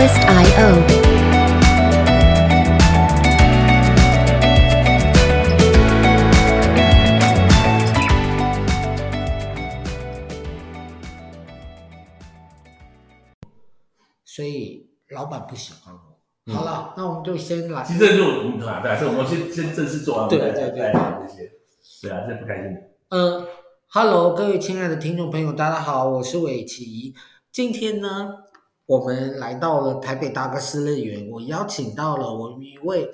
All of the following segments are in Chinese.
Twist.io。所以老板不喜欢我。嗯、好了，那我们就先来。其实这就嗯对啊，所以我们先先正式做完，对对对，对这些。对啊，这不开心。嗯，Hello，各位亲爱的听众朋友，大家好，我是伟奇。今天呢，我们来到了台北大哥斯乐园，我邀请到了我们一位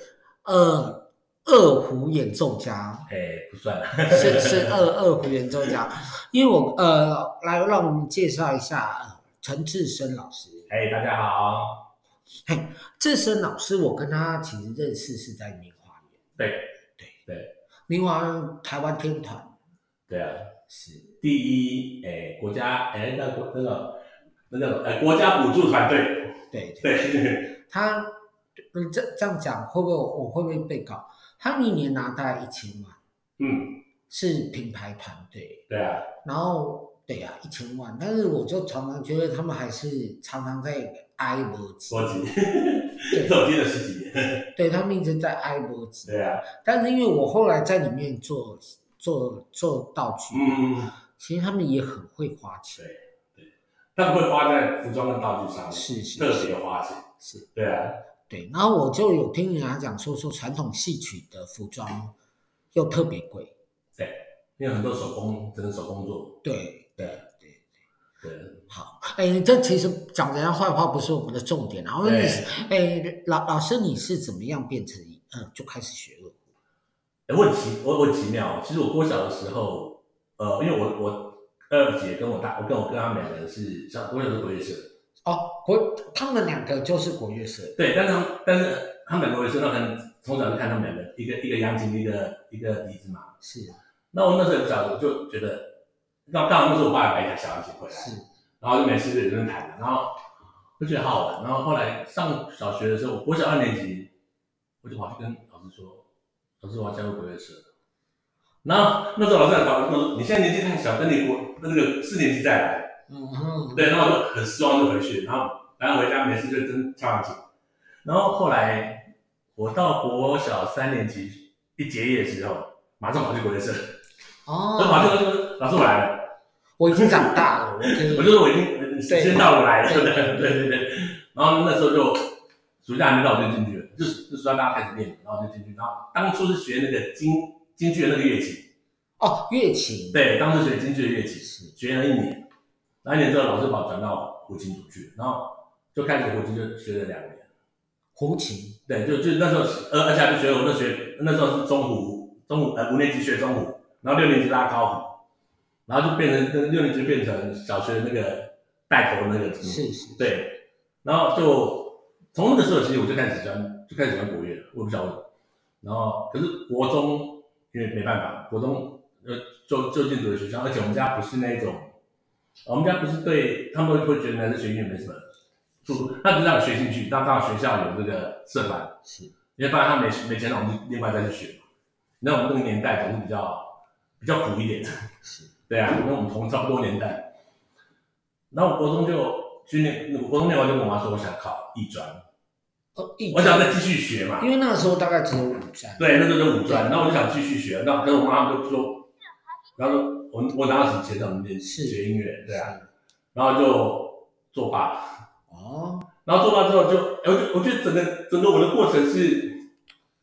呃二胡演奏家。哎，不算了，是是二二胡演奏家，因为我呃来让我们介绍一下陈志深老师。哎，大家好。嘿，志升老师，我跟他其实认识是在明华园。对对对，明华台湾天团。对啊，是第一诶，国家诶，那国那个那个呃，国家补助团队。对 对，对他嗯，这这样讲会不会我会不会被告？他一年拿大概一千万，嗯，是品牌团队。对啊，然后对啊，一千万，但是我就常常觉得他们还是常常在挨波及，波及，走进了十几年，对他们一直在挨脖子。对啊，但是因为我后来在里面做。做做道具，嗯，其实他们也很会花钱，对，他们会花在服装跟道具上面，是是，特别花钱，是，对啊，对。然后我就有听人家讲说，说传统戏曲的服装又特别贵，对，因为很多手工，真的手工做，对对对对对。好，哎，这其实讲人家坏话不是我们的重点，然后你是，哎，老老师你是怎么样变成，嗯，就开始学了？哎，我很奇，我我很奇妙。其实我国小的时候，呃，因为我我二姐跟我大，我跟我哥他们两个是小国小是国乐社。哦，国他们两个就是国乐社。对，但是但是他们两个国乐社，那可能从小就看他们两个，一个一个扬琴，一个一个笛子嘛。是。那我那时候小时候就觉得，那刚好那时候我爸买一台小扬琴回来，是。然后就没事就在那弹，然后就觉得好好玩。然后后来上小学的时候，我国小二年级，我就跑去跟老师说。老师，我要加入国乐社。然后那时候老师还搞，说你现在年纪太小，等你国那个四年级再来。嗯哼。对，然后我就很失望，就回去。然后然后回家没事就真跳上去。然后后来我到国小三年级一结业的时候，马上跑去国乐社。哦。我马上就说：“老师，我来了。”我已经长大了，我我就说我已经时间到我，来了。对对对对。然后那时候就暑假还没到，我就进去了。就是就是让大家开始练，然后就进去。然后当初是学那个京京剧的那个乐器。哦，乐器。对，当时学京剧的乐器，是学了一年。那一年之后，老师把我转到胡琴组去，然后就开始胡琴就学了两年。胡琴。对，就就那时候，呃，而且还不学，我那学那时候是中胡，中胡呃五年级学中胡，然后六年级拉高胡，然后就变成跟六年级变成小学那个带头的那个。是是。对，然后就从那个时候其实我就开始喜欢。就开始喜欢国乐了，我也不晓得。然后，可是国中因为没办法，国中呃就就近读的学校，而且我们家不是那种，我们家不是对他们会觉得男生学音乐没什么，就那就让你学兴趣。当刚好学校有这个社团，是，因为发现他没没钱了，我们就另外再去学。那我们那个年代总是比较比较苦一点的，是，对啊，因为我们同差不多年代。然后我国中就去年，我国中念完就跟我妈说，我想考艺专。哦，我想再继续学嘛，因为那个时候大概只有五专。对，那时候就五专，那我就想继续学。那跟我妈就说，然后我我拿了什么钱让我们练学音乐，对啊，然后就作罢。哦，然后作罢之后就，我就我觉得整个整个我的过程是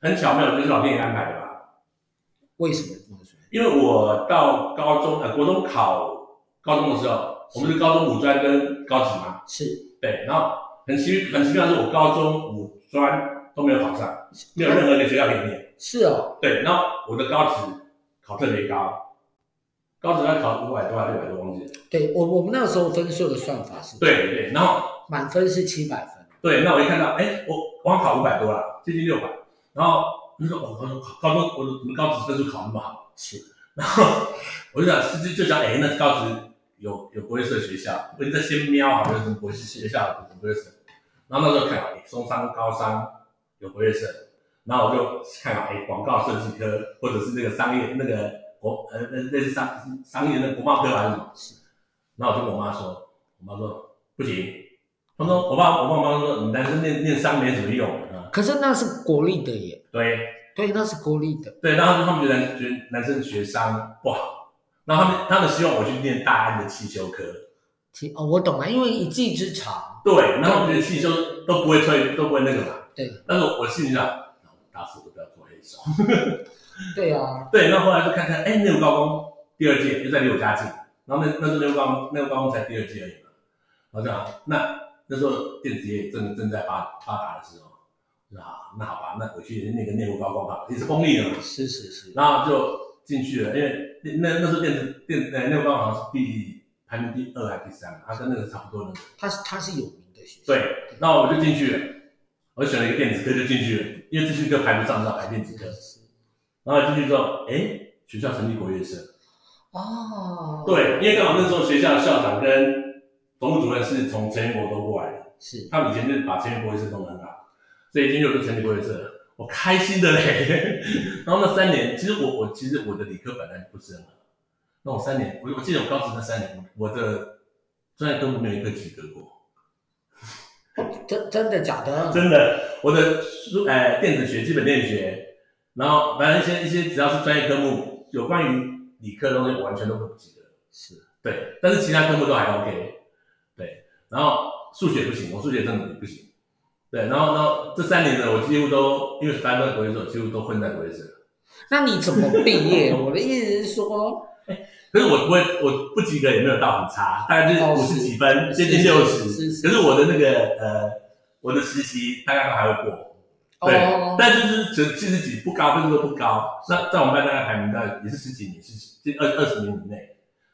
很巧妙，就是老天爷安排的吧？为什么这么说？因为我到高中呃国中考高中的时候，我们是高中五专跟高职嘛，是对，然后。很奇很奇妙的是，我高中五专都没有考上，没有任何一个学校可以念。是哦，对，然后我的高职考特别高，高职要考五百多还是六百多，忘记了。对我我们那时候分数的算法是，对对，然后满分是七百分。对，那我一看到，哎，我我要考五百多了，接近六百，然后那时候我高中高中我我们高职分数考那么好，是，然后我就想，就就想，哎，那高职有有国乐社学校，我就在先瞄好像什么国际学校，国乐社。然后那时候看好，哎，松山高商有国乐社，然后我就看好，哎，广告设计科或者是那个商业那个国呃那那是商商业的国贸科还是什么？是。然后我就跟我妈说，我妈说不行，他说我爸我爸妈说，你男生念念商没什么用啊。可是那是国立的耶。对对，那是国立的。对，然后他们觉得觉得男生学商不好，然后他们他们希望我去念大安的汽修科。哦，我懂了，因为一技之长。对，然后我觉得汽修都不会退，都不会那个嘛。对。但是我心里想，打死我都不要做黑手。对啊。对，那后后来就看看，哎，内湖高工第二届又在离我家近，然后那那时候内湖高工内湖高工才第二届而已嘛。然后这样，那那时候电子业正正在发发达的时候，那那好吧，那我去那个内务高工吧，也是公立的嘛。是是是。然后就进去了，因为那那时候电子电呃内湖高工好像是第。排名第二还是第三？他跟那个差不多的。他是他是有名的学校。对，那我就进去了，我选了一个电子科就进去了，因为资讯科排不上，要排电子科。然后进去之后，哎，学校成立国乐社。哦。对，因为刚好那时候学校的校长跟总务主任是从成员国都过来的，是他们以前就把成员国乐社弄得很好，所以进去就成立国乐社，我开心的嘞。然后那三年，其实我我其实我的理科本来不是很好。那我三年，我我记得我高职那三年，我的专业科目没有一个及格过。真真的假的？真的，我的书，哎，电子学、基本电学，然后反正一些一些只要是专业科目，有关于理科的东西，我完全都不及格。是，对，但是其他科目都还 OK。对，然后数学不行，我数学真的不行。对，然后然后这三年呢，我几乎都因为大家都在国际社，几乎都混在国际社。那你怎么毕业？我的意思是说。可是我不会，我不及格也没有到很差，大概就是五十几分，接近六十。可是我的那个呃，我的实习大概都还会过，对。哦、但就是只七十几，不高，分数都不高。那在我们班大概排名大概也是十几名，是近二二十名以内。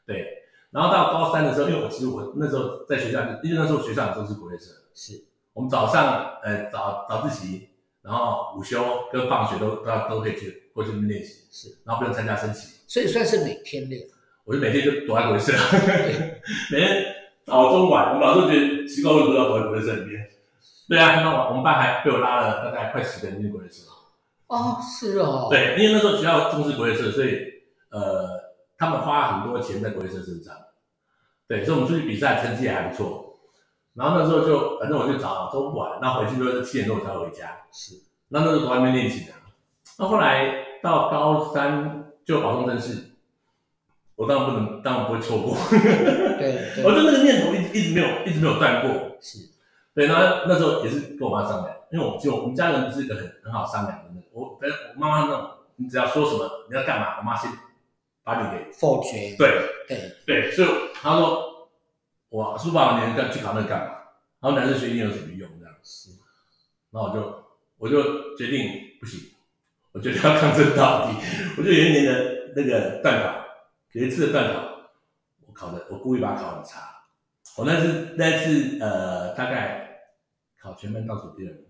对。然后到高三的时候，因为我其实我那时候在学校，因为那时候学校都是国乐社，是我们早上呃早早自习，然后午休跟放学都都都可以去过去那边练习，是。然后不用参加升旗，所以算是每天练。我就每天就躲在国乐社，每天早中晚，我老是觉得奇怪，为什么要躲在国乐社里面？对啊，那我我们班还被我拉了大概快十个人进国乐社。哦，是哦。对，因为那时候学校重视国乐社，所以呃，他们花很多钱在国乐社身上。对，所以我们出去比赛成绩也还不错。然后那时候就反正我就早中晚，那回去就是七点多才回家。是。那那时候躲在那边练琴呢。那后来到高三就保送正式。我当然不能，当然不会错过。对，我就那个念头一直一直没有，一直没有断过。是，对，那那时候也是跟我妈商量，因为我就我们家人不是一个很很好商量的那个。我反正我妈妈那种，你只要说什么你要干嘛，我妈先把你给否决。对对对，所以她说哇书包你要去考那个干嘛？然后男生学一定有什么用这样？是，然后我就我就决定不行，我觉得要抗争到底。我就有一年的那个段考。有一次的段考，我考的，我故意把它考很差。我那次那次呃，大概考全班倒数第二名，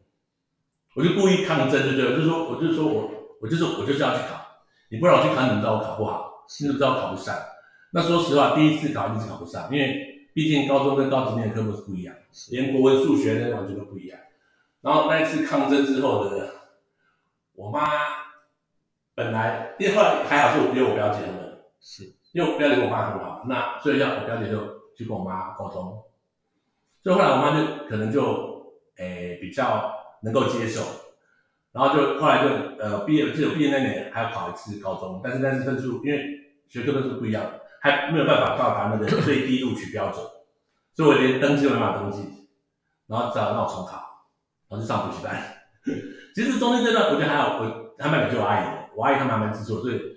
我就故意抗争，对不对？我就说，我就说我，我就是我就是要去考，你不让我去考，你怎么知道我考不好？你怎么知道我考不上？那说实话，第一次考一直考不上，因为毕竟高中跟高职念的科目是不一样，连国文、数学那完全都不一样。然后那一次抗争之后的，我妈本来因为后来还好是我约我表姐他们。是，因为我表姐跟我妈很好，那所以要我表姐就去跟我妈沟通，所以后来我妈就可能就诶、欸、比较能够接受，然后就后来就呃毕业，记得毕业那年还要考一次高中，但是那次分数因为学科分数不一样，还没有办法到达那个最低录取标准，所以我连登记都没办法登记，然后只好让我重考，然后就上补习班。其实中间这段我觉得还好，我还蛮感谢我阿姨的，我阿姨她蛮蛮支持我，所以。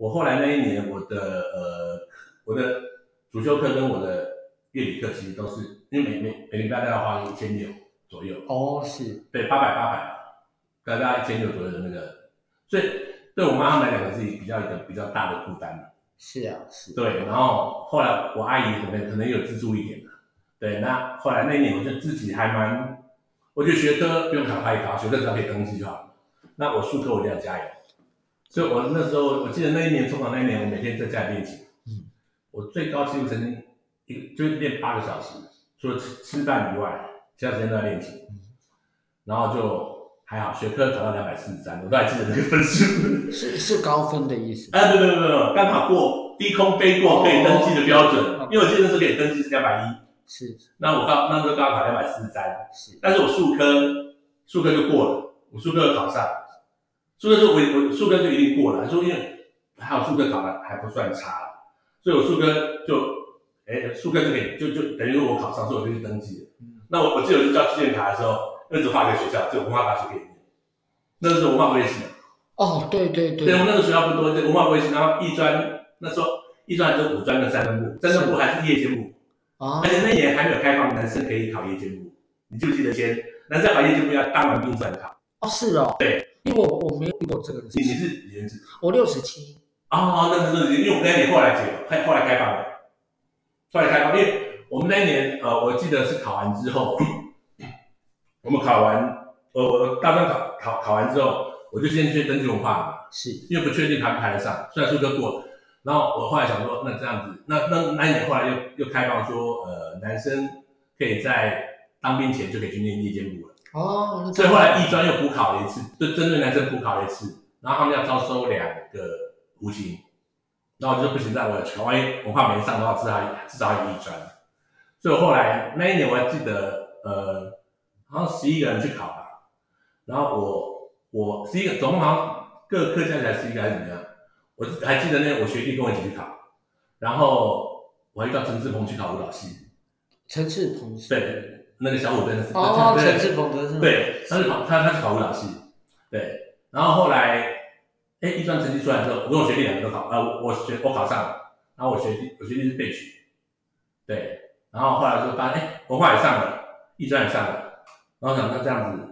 我后来那一年，我的呃，我的主修课跟我的乐理课其实都是，因为每每每个礼拜都要花一千六左右。哦，是。对，八百八百，大概一千六左右的那个，所以对我妈妈来讲是比较一个比较大的负担。是啊，是。对，然后后来我阿姨可能可能有资助一点的，对，那后来那一年我就自己还蛮，我觉得学科不用考太高，学科只要可以登记就好了。那我数科我一定要加油。所以，我那时候，我记得那一年中考那一年，我每天在家里练琴。嗯，我最高纪录曾经一就练八个小时，除了吃吃饭以外，其他时间都在练琴。嗯，然后就还好，学科考到两百四十三，我都还记得那个分数。是是高分的意思？哎，对对对对，刚好过低空飞过可以登记的标准。哦，因为我记得那时候可以登记是两百一。是。那我刚那时候刚好考两百四十三，是。但是我数科数科就过了，我数科考上，数科就我我数科就一定过了，就因为还有数科考的还不算差，所以我数科就哎数科就可以就就等于说我考上，所以我就去登记了。嗯。那我我记得我去交志愿卡的时候，那时候画一个学校，就文化大学可以念，那时候文化不会系。哦，对对对。对，我那个学校不多，对文化不会系，然后艺专那时候艺专还是五专的三分部，三分部还是夜间部。而且那年还没有开放男生可以考夜间部，你记不记得先？男生考夜间部要当完兵再考。哦，是哦。对，因为我我没有遇过这个。你你是几年制？我六十七。哦，那是那是，因为我们那年后来解了，开后来开放了，后来开放，因为我们那一年呃，我记得是考完之后，我们考完，呃，我大专考考考完之后，我就先去登记文化嘛，是因为不确定排不排得上，虽然说都过了。然后我后来想说，那这样子，那那那一年后来又又开放说，呃，男生可以在当兵前就可以去念夜间部了。哦，所以后来艺专又补考了一次，就针对男生补考了一次。然后他们要招收两个无情，然后我就说不行，在我的全万一我怕没上的话，至少至少有艺专。所以我后来那一年我还记得，呃，好像十一个人去考吧。然后我我十一个，总共好像各科加起来十一个还是怎么样？我还记得那我学弟跟我一起去考，然后我还遇到陈志鹏去考舞蹈系。陈志鹏对，那个小虎队的。哦，陈志鹏的是。对，他是考他他是考舞蹈系，对，然后后来，哎，一专成绩出来之后，我跟我学弟两个都考，啊，我我学我考上了，然后我学弟我学弟是被取，对，然后后来就发现，哎，文化也上了，艺专也上了，然后想那这样子。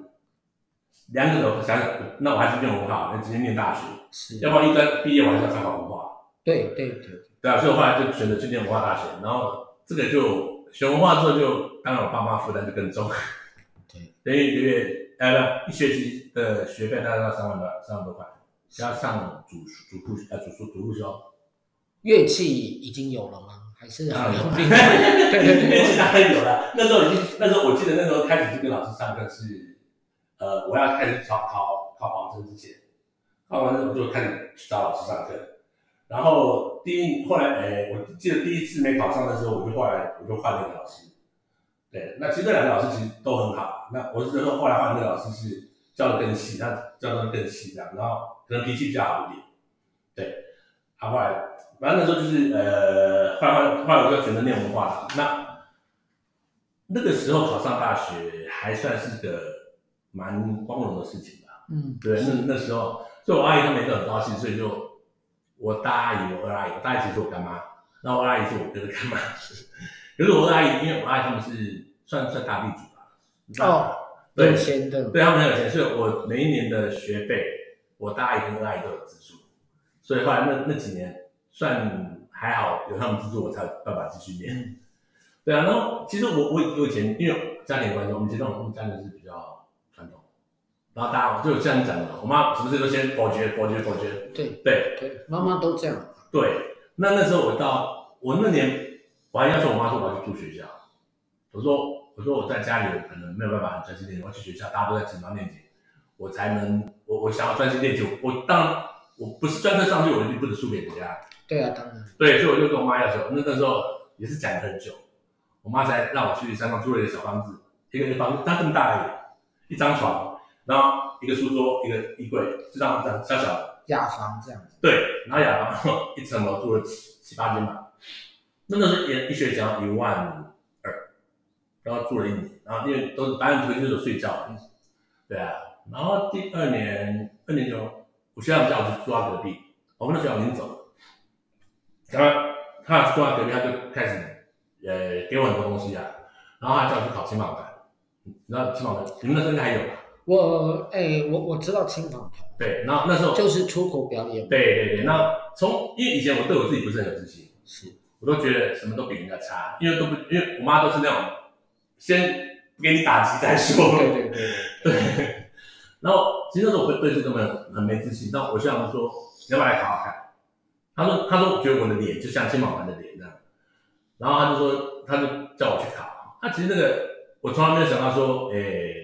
两个都想想，那我还是念文化，那直接念大学。是，要不然一专毕业我还是要参考文化。对对对。对啊，所以我后来就选择去念文化大学，然后这个就学文化之后就，当然我爸妈负担就更重。对。等于一个月，呃，不，一学期的学费大概要三万多，三万多块，加上主主副呃主副主副修。乐器已经有了吗？还是啊有。对对对，乐器当然有了。那时候已经，那时候我记得那时候开始就跟老师上课是。呃，我要开始考考考保证之前，考完之后我就开始去找老师上课。然后第一后来，哎，我记得第一次没考上的时候，我就后来我就换了一个老师。对，那其实这两个老师其实都很好。那我是说后来换那个老师是教的更细，他教的更细这样，然后可能脾气比较好一点。对，他后来反正那时候就是呃，后来后来我就选择念文化了。那那个时候考上大学还算是个。蛮光荣的事情吧，嗯，对，那那时候，所以我阿姨他们也都很高兴，所以就我大阿姨、我二阿姨，我大阿姨其实是我干妈，然后我二阿姨是我哥的干妈，可是我二阿姨，因为我二阿姨他们是算算大地主吧，哦，对，有钱的，对他们很有钱，所以我每一年的学费，我大阿姨跟二阿姨都有资助，所以后来那那几年算还好，有他们资助，我才有办法继续念。嗯、对啊，然后其实我我以前，因为家庭关系，我们其实我们家庭是比较。然后大家就这样讲的，我妈什么事都先否决、否决、否决？对对对，妈妈都这样。对，那那时候我到我那年，我还要求我妈说我要去住学校。我说我说我在家里我可能没有办法很专心练，我要去学校，大家都在紧张练习，我才能我我想要专心练习。我当然我不是专科上去，我一定不能输给人家。对啊，当然。对，所以我就跟我妈要求，那那时候也是讲了很久，我妈才让我去山上租了一个小房子，一个一个房子，它这么大而已，一张床。然后一个书桌，一个衣柜，就这样这样小小的雅房这样子。对，然后雅房一层楼住了七七八间吧。那那时候一一学期要一万二，然后住了一年，然后因为都是白天就是睡觉。对啊，然后第二年二年就我学校叫我去住他隔壁，我们的学校已经走了。然后他住他隔壁，他就开始呃给我很多东西啊，然后他叫我去考青访团。你知道青访团，你们那时候应该还有吧？我哎、欸，我我知道青访团，对，然后那时候就是出国表演，对对对。那从因为以前我对我自己不是很有自信，是，我都觉得什么都比人家差，因为都不，因为我妈都是那种先给你打击再说，对对对对。对 然后其实那时候我对自己都没有很没自信，那我希望说你要不要来考考看？他说他说觉得我的脸就像青访团的脸这样，然后他就说他就叫我去考，他其实那个我从来没有想到说，哎、欸。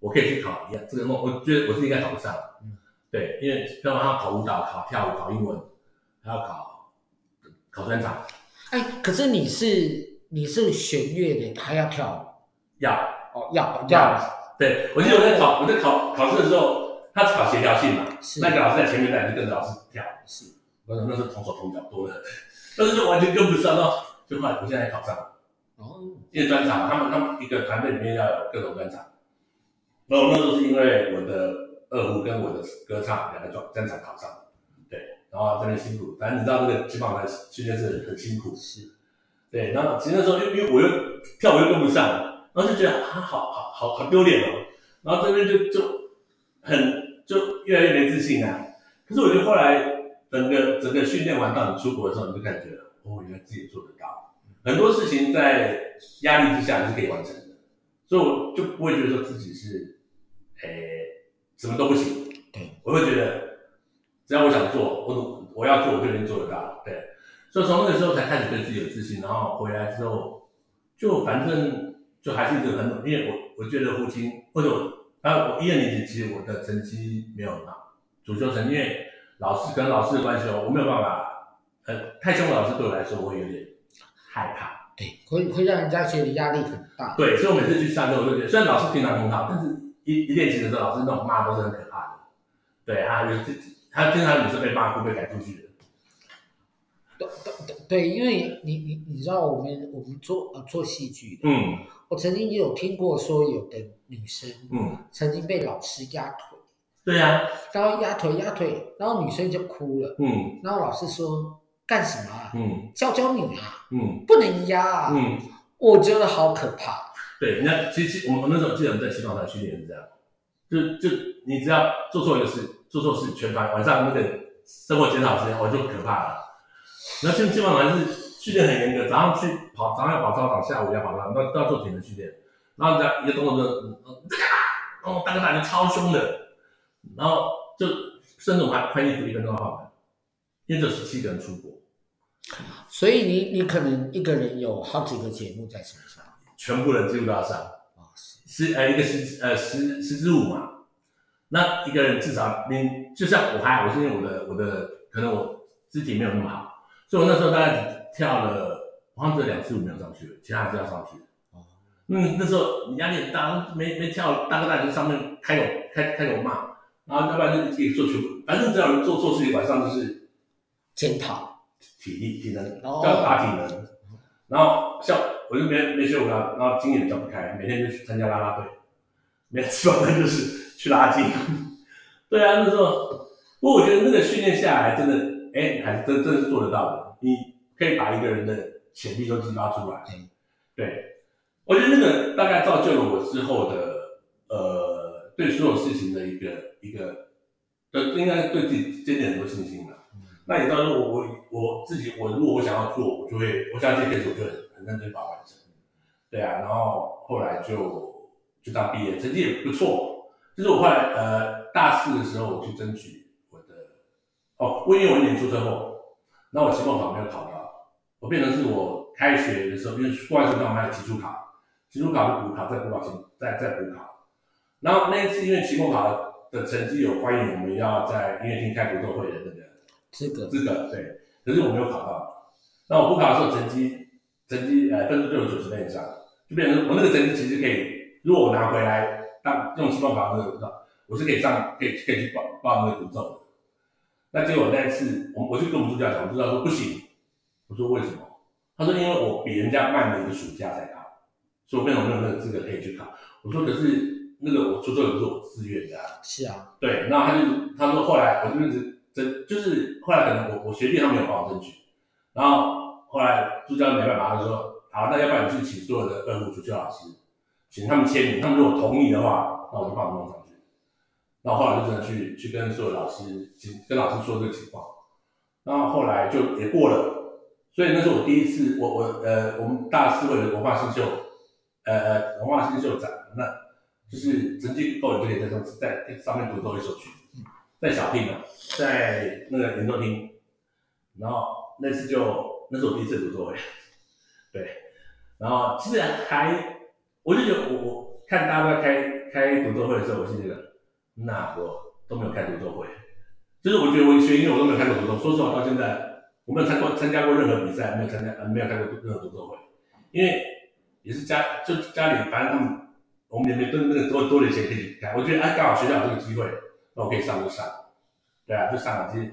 我可以去考一样这个梦，我觉得我是应该考不上。嗯，对，因为要他考舞蹈、考跳舞、考英文，还要考考专场。哎，可是你是你是弦乐的，还要跳？要哦，要要。对，我记得我在考我在考考试的时候，他考协调性嘛，是那个老师在前面，带就跟着老师跳。是，我那时候同手同脚多的，但是就完全跟不上哦。就后来我现在考上了。哦。因为专场，他们他们一个团队里面要有各种专场。然后那时候是因为我的二胡跟我的歌唱两个专专场考上。对然后真的辛苦，反正你知道这个基本上训练是很辛苦。是，对。然后其实那时候因为因为我又跳舞又跟不上，然后就觉得啊好好好好丢脸哦。然后这边就就很就越来越没自信啊。可是我觉得后来整个整个训练完到你出国的时候，你就感觉哦，原来自己做得到。很多事情在压力之下你是可以完成的，所以我就不会觉得说自己是诶什么都不行。对，我会觉得。只要我想做，我我要做，我就能做得到。对，所以从那个时候才开始对自己有自信。然后回来之后，就反正就还是一个很，因为我我觉得父亲或者我，啊，我一二年级其实我的成绩没有很好，主修成绩，因为老师跟老师的关系哦，我没有办法，呃，太凶的老师对我来说我会有点害怕。对，会会让人家觉得压力很大。对，所以我每次去上课，我就觉得虽然老师平常很好，但是一一练习的时候，老师那种骂都是很可怕的。对啊，有自己。他经常也是被骂，哭被赶出去的。对对对，因为你你你知道，我们我们做呃做戏剧的，嗯，我曾经也有听过说，有的女生，嗯，曾经被老师压腿。对呀。然后压腿压腿，然后女生就哭了，嗯，然后老师说干什么啊？嗯，教教你啊，嗯，不能压啊，嗯，我觉得好可怕。对，人家其实我们那时候记得我们在西方台训练是这样，就就你只要做错一个事。做错事全班晚上那个生活检讨时间，我就可怕了。那基基本上是训练很严格，早上去跑，早上要跑操场，下午要跑操场，都要做体能训练。然后这样一个动作就，嗯，这个，哦，大哥大就超凶的，然后就甚至我还穿衣服一分钟要换完，因为这十七个人出国，所以你你可能一个人有好几个节目在身上，全部人几乎都要上啊，十呃一个十呃十十支舞嘛。那一个人至少你就像我还我是因为我的我的可能我肢体没有那么好，所以我那时候大概跳了，好像只有两次舞没有上去，其他还是要上去。的。哦，嗯，那时候你压力很大，没没跳大哥大就上面开口开开口骂，然后要不然就自己做全部，反正只要人做错事情，晚上就是检讨。体力体能，要打体能。然后像我就没没学舞蹈，然后筋也张不开，每天就去参加啦啦队，每次反正就是。去拉筋，对啊，那时候，不过我觉得那个训练下来，真的，哎，还是真真的是做得到的。你可以把一个人的潜力都激发出来。嗯，对，我觉得那个大概造就了我之后的，呃，对所有事情的一个一个，呃，应该对自己建立很多信心了。嗯，那你知道，我我我自己，我如果我想要做，我就会，我想要这件事，我就很认真把它完成。对啊，然后后来就就当毕业，成绩也不错。就是我后来呃大四的时候，我去争取我的哦，因为我一年出车祸，那我期末考没有考到，我变成是我开学的时候，因为过完学考我还有期中考，期中考是补考，再补考再再补考，然后那一次因为期末考的成绩有欢迎我们要在音乐厅开独奏会的那个资格资格对，可是我没有考到，那我补考的时候成绩成绩呃分数就有九十分以上，就变成我那个成绩其实可以，如果我拿回来。当用期末考那个，我是可以上，可以可以去报报那个独奏的。那结果那一次，我我就跟我们助教讲，我助教说不行。我说为什么？他说因为我比人家慢了一个暑假才考，所以我变成没有那个资格可以去考。我说可是那个我出作也不是我自愿的啊。是啊。对，然后他就他说后来我就一直争，就是后来可能我我学弟他没有帮我争取，然后后来助教没办法，他就说好，那要不然你去请所有的二胡主教老师。请他们签名，他们如果同意的话，那我就帮他们弄上去。然后后来就真的去去跟所有老师，跟老师说这个情况。然后后来就也过了，所以那是我第一次，我我呃，我们大四会的文化新秀，呃呃，文化新秀展，那就是成绩够了就可以在上在上面独奏一首曲，在小厅嘛，在那个演奏厅。然后那次就那是我第一次独奏会，对。然后其实还。我就觉得我我看大家都在开开独奏会的时候，我是这个，那我都没有开独奏会，就是我觉得我学音乐我都没有开过独奏。说实话，到现在我没有参过参加过任何比赛，没有参加呃没有开过任何独奏会，因为也是家就家里反正他们我们也没多那个多多的钱可以开，我觉得哎刚好学校有这个机会，那我可以上就上，对啊就上了，其实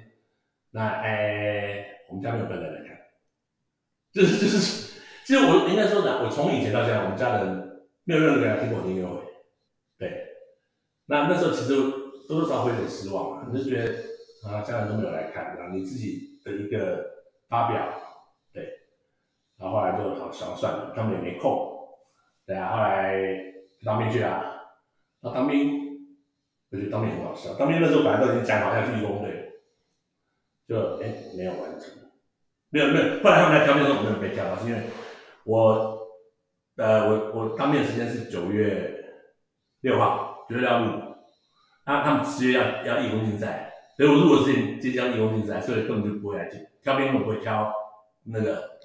那哎我们家没有笨蛋来看，就是就是其实我应该说的，我从以前到现在，我们家人没有任何人听过我音乐会，对，那那时候其实多多少会有点失望嘛，就觉得啊家人都没有来看，然后你自己的一个发表。对。然后后来就好想算了，他们也没空，对啊，后来当兵去啊，那当兵，我觉得当兵很好笑，当兵那时候本来都已经讲好要去义工队，就哎没有完成，没有没有，后来他们来挑兵的时候我没有被挑到，是因为我，呃我我当面的时间是九月六号，九月六号入伍，那他们十月要要义工竞赛，所以我入伍的时间即将义工竞赛，所以根本就不会来进挑兵，我不会挑那个。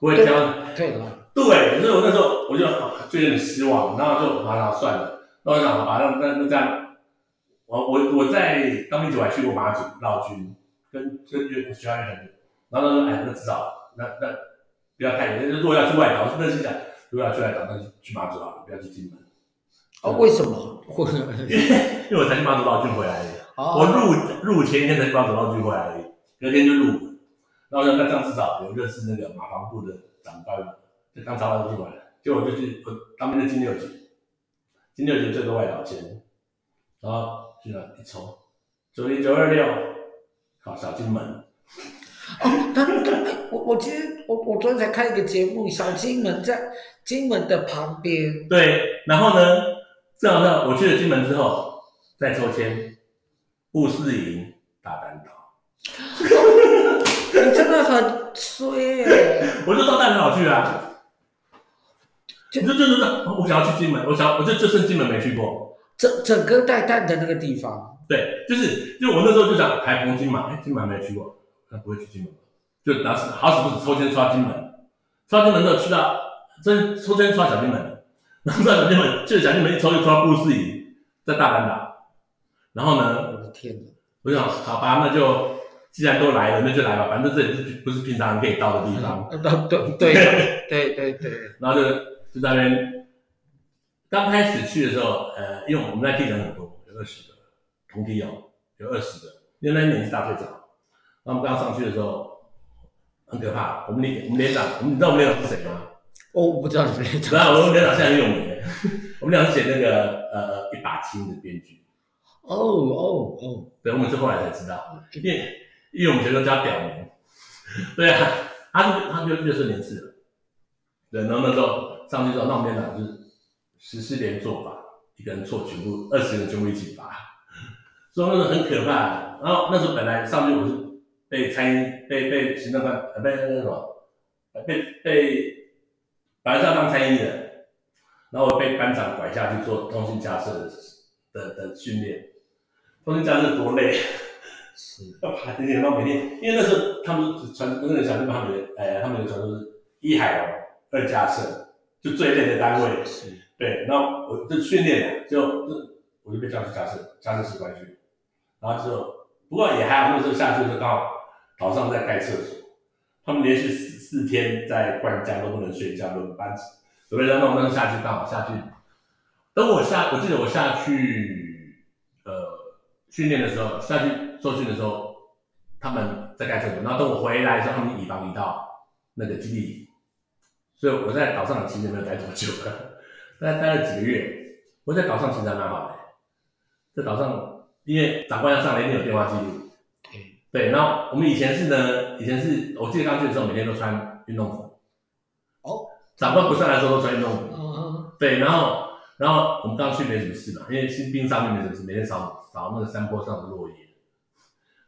不会挑对了，对，所以我那时候我就就有点失望，然后就好像算了，那我想好吧，那那那这样，我我我在当兵之后还去过马祖绕军，跟跟乐学校乐团，然后他说哎，那至少那那不要太远，如果要去外岛，那是讲如果要去外岛，那就去马祖好了，不要去金门。哦，为什么？因为因为我才去马祖绕军回来的，哦、我入入前一天才去马祖绕军回来的，隔天就入伍。然后那这样至少有认识那个马防部的长官嘛，就刚招到进来，结果我就去我当兵的金六级，金六级最多外岛钱，然后去了一抽，九零九二六考小金门。哦，他我我今天我我昨天才看一个节目，小金门在金门的旁边。对，然后呢，正好呢，我去了金门之后再抽签，雾四营大丹岛。你真的很衰耶！我就到大丹岛去啊，就就就就我想要去金门，我想我就就剩金门没去过，整整个带蛋的那个地方。对，就是就我那时候就想台澎金马，哎，金门还没去过，那不会去金门，就当时好死不死抽签刷金门，刷金门之后去到真抽签刷小金门，然后在小金门就小金门一抽就抽到布斯营，在大阪岛，然后呢，我的天哪，我想好吧，那就。既然都来了，那就来吧，反正这里是不是平常人可以到的地方？对对 对对对对。然后就就在那边，刚开始去的时候，呃，因为我们那地人很多，有二十个同梯哦，有二十个，因为那年是大队长。那我们刚上去的时候，很可怕。我们连我们连长，我们你知道我们连长是谁吗？哦，我不知道你们连长。知道我们连长现在很有名。我们俩是写那个呃一把青的编剧。哦哦哦。对，我们是后来才知道，因为。因为我们全都叫表名，对啊，他就他就六十年次了，对，然后那时候上去之后，那我们连长就是十四连坐法，一个人错全部二十个人全部一起罚，所以那时候很可怕。然后那时候本来上去我是被参议被被行政官呃被那个什么被被本来是要当参议的，然后被班长拐下去做通信架设的的的训练，通信架设多累。是要爬这些，然后每天，因为那时候他们传那个小地方，他们，哎，他们的传说是一海龙，二架设，就最累的单位。是，对，然后我就训练，就就我就被叫去架设，架设士官去，然后之后，不过也还好，那时候下去就刚好岛上在盖厕所，他们连续四四天在灌浆都不能睡觉，轮班，准备让那我们下去刚好下去，等我下，我记得我下去，呃，训练的时候下去。受训的时候，他们在盖厕所，然后等我回来的时候，他们已防移到那个基地，所以我在岛上的期间没有待多久，大概待了几个月。我在岛上其实还蛮好的，在岛上，因为长官要上来，一定有电话记录。对，然后我们以前是呢，以前是我记得刚去的时候，每天都穿运动服。哦。长官不上来的时候都穿运动服。嗯。对，然后，然后我们刚去没什么事嘛，因为新兵上面没什么事，每天扫扫那个山坡上的落叶。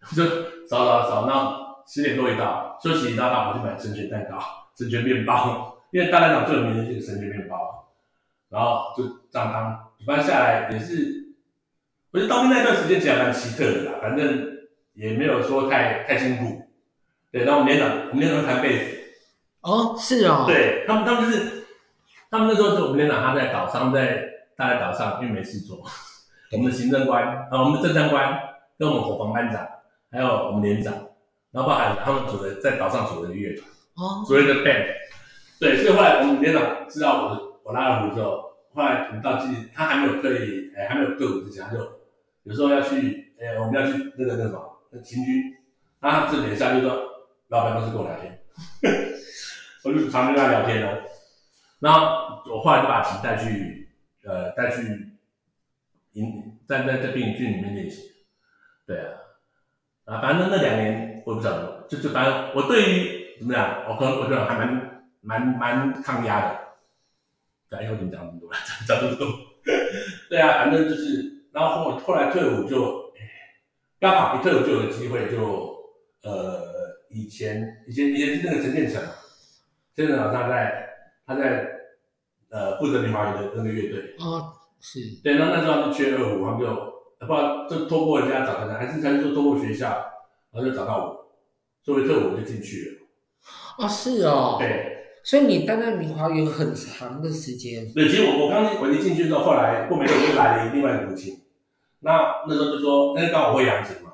就扫扫扫，那十点多一到，休息一到，大跑去买神仙蛋糕、神仙面包，因为大丹岛最有名的就是神仙面包，然后就这样当，一般下来也是，我觉得当兵那段时间其实还蛮奇特的啦，反正也没有说太太辛苦。对，然后我们连长，我们连长弹贝斯。哦，是哦。对他们，他们就是，他们那时候就我们连长他在岛上，在他在岛上，因为没事做，我们的行政官啊，我们的政战官跟我们伙房班长。还有我们连长，然后包含他们组的在岛上组的乐团，哦，组了一个 band，对，所以后来我们连长知道我我拉了胡之后，后来我们到基地，他还没有退，哎，还没有退伍之前，他就有时候要去，哎，我们要去那个那个什么秦军，然后他这脸下就说，老板都是跟我聊天，我就常跟他聊天哦。然后我后来就把旗带去，呃，带去营，在在在兵营军里面练习。对啊，啊，反正那两年我也不晓得，就就反正我对于怎么样，我可能我觉得还蛮蛮蛮抗压的。对，以后怎么讲这么多？讲讲这么多。对啊，反正就是，然后后后来退伍就，刚好一退伍就有机会就，就呃，以前以前以前是那个陈建成，陈建成老师在。他在呃负责明华园的那个乐队啊，是对，那那时候他是缺二胡，他们就不知道就通过人家找他，还是还是说通过学校，然后就找到我，作为特务我就进去了。啊，是哦，对，所以你待在明华园很长的时间。对，其实我我刚我一进去之后，后来过没多久就来了另外一个古琴，那那时候就说，那刚好我会扬琴嘛，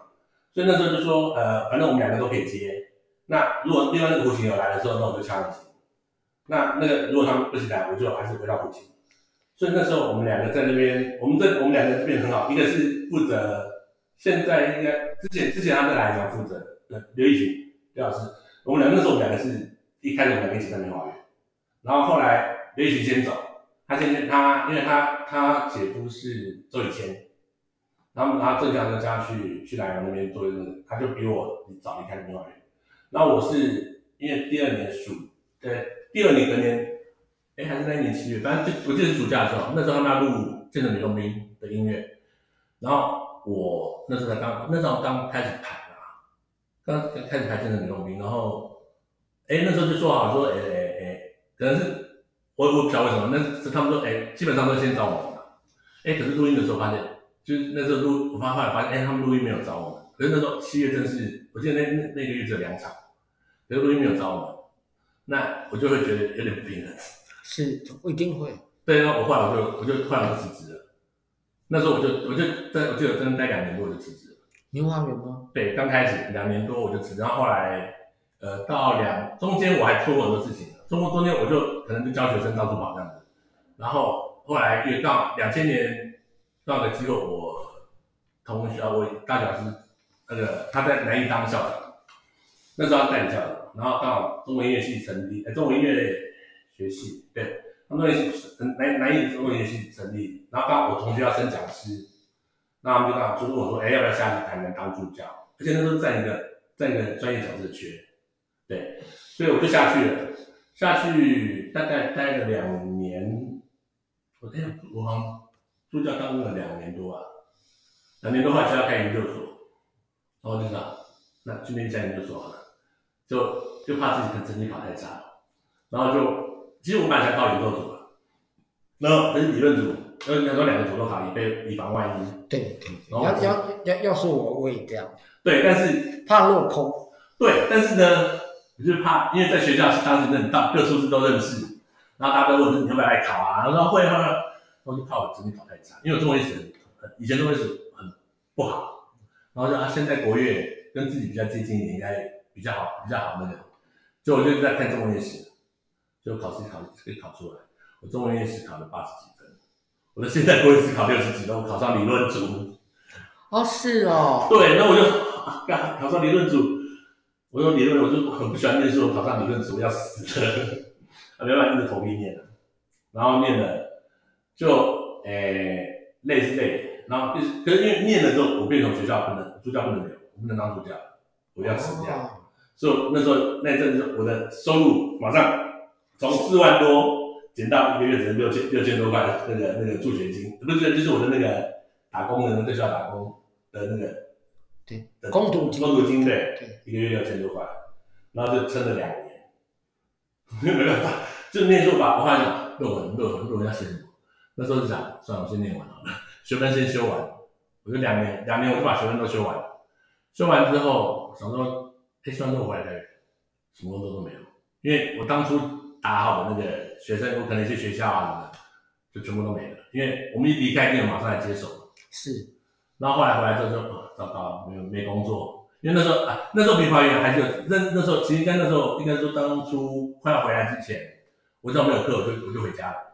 所以那时候就说，呃，反正我们两个都可以接。那如果另外那个古琴有来的时候，那我就敲琴。那那个如果他们不起来，我就还是回到古琴。所以那时候我们两个在那边，我们这我们两个这边很好，一个是负责，现在应该之前之前他在来讲负责，刘义群刘老师，我们两个那时候我们两个是一开始我们两个一起在明华园，然后后来刘义群先走，他先他因为他他姐夫是周以谦，然后然后郑强就叫他去去南阳那边做那个，他就比我早离开幼儿园，然后我是因为第二年暑对。第二年隔年，哎，还是那一年七月，反正就我记得暑假的时候，那时候他们要录《见证女佣兵》的音乐，然后我那时候才刚，那时候刚开始排嘛，刚开始排《见证女佣兵》，然后，哎，那时候就说好说，哎哎哎，可能是我我不晓得为什么，那是他们说，哎，基本上都先找我们嘛，哎，可是录音的时候发现，就是那时候录，我发后来发现，哎，他们录音没有找我们，可是那时候七月正是，我记得那那那个月只有两场，可是录音没有找我们。那我就会觉得有点不平衡，是，我一定会。对，啊我后来我就我就后来我就辞职了。那时候我就我就在我记得真的待两年多我就辞职了。明华园吗？对，刚开始两年多我就辞职，然后后来呃到两中间我还做过很多事情，中过中间我就可能就教学生到处跑这样子，然后后来越到两千年到个机构，我同学我大学老师那个他在南艺当校长，那时候他带领校长。然后刚好中文音乐系成立，哎，中文音乐学系，对，中文音乐系南南艺中文音乐系成立，然后刚好我同学要升讲师，那他们就刚好就问我说，哎，要不要下去台南当助教？而且那时候在一个在一个专业讲师的缺，对，所以我就下去了，下去大概待了两年，我哎呀，我好像助教当了两年多啊，两年多后来就要开研究所，然后就说，那去那家研究所好了。就就怕自己的成绩考太差，然后就其实我本来想考研究组了，然后可是理论组，呃，应该说两个组都考，以备以防万一。对对，要要要要是我我也这样。对，但是怕落空。对，但是呢，我就怕，因为在学校是当时认到各处室都认识，然后大家都问你要不要来考啊，然后会啊，然后就怕我成绩考太差，因为我中文历史很以前中文历史很不好，然后就啊，现在国乐跟自己比较接近一点，应该。比较好，比较好那个，就我就在看中文历史，就考试考可以考出来。我中文历史考了八十几分，我的现在国语是考六十几分，我考上理论组。哦，是哦。对，那我就刚考上理论组，我说理论，我就很不喜欢念书，我考上理论组我要死了，啊，没办法硬着头皮念了，然后念了，就诶、欸、累是累，然后就是可是因为念了之后，我变成学校不能助教不能留，我不能当助教，我要辞掉。哦。所以那时候那阵子，我的收入马上从四万多减到一个月只能六千六千多块，那个那个助学金，不是就是我的那个打工的在学校打工的那个对工读金工读金对，对。一个月六千多块，然后就撑了两年，没办法，就念书吧，我发现论文论文论文要写什么，那时候就想算了，我先念完好了，学分先修完，我就两年两年我就把学分都修完，修完之后想说。哎，虽然说回来什么工作都没有，因为我当初打好的那个学生，我可能一些学校啊什么的，就全部都没了。因为我们一离开店，马上来接手。是，然后后来回来之后就，哦，糟糕，没有没工作。因为那时候啊，那时候明华园还是有，那那时候其实应该那时候应该说当初快要回来之前，我知道没有课，我就我就回家了。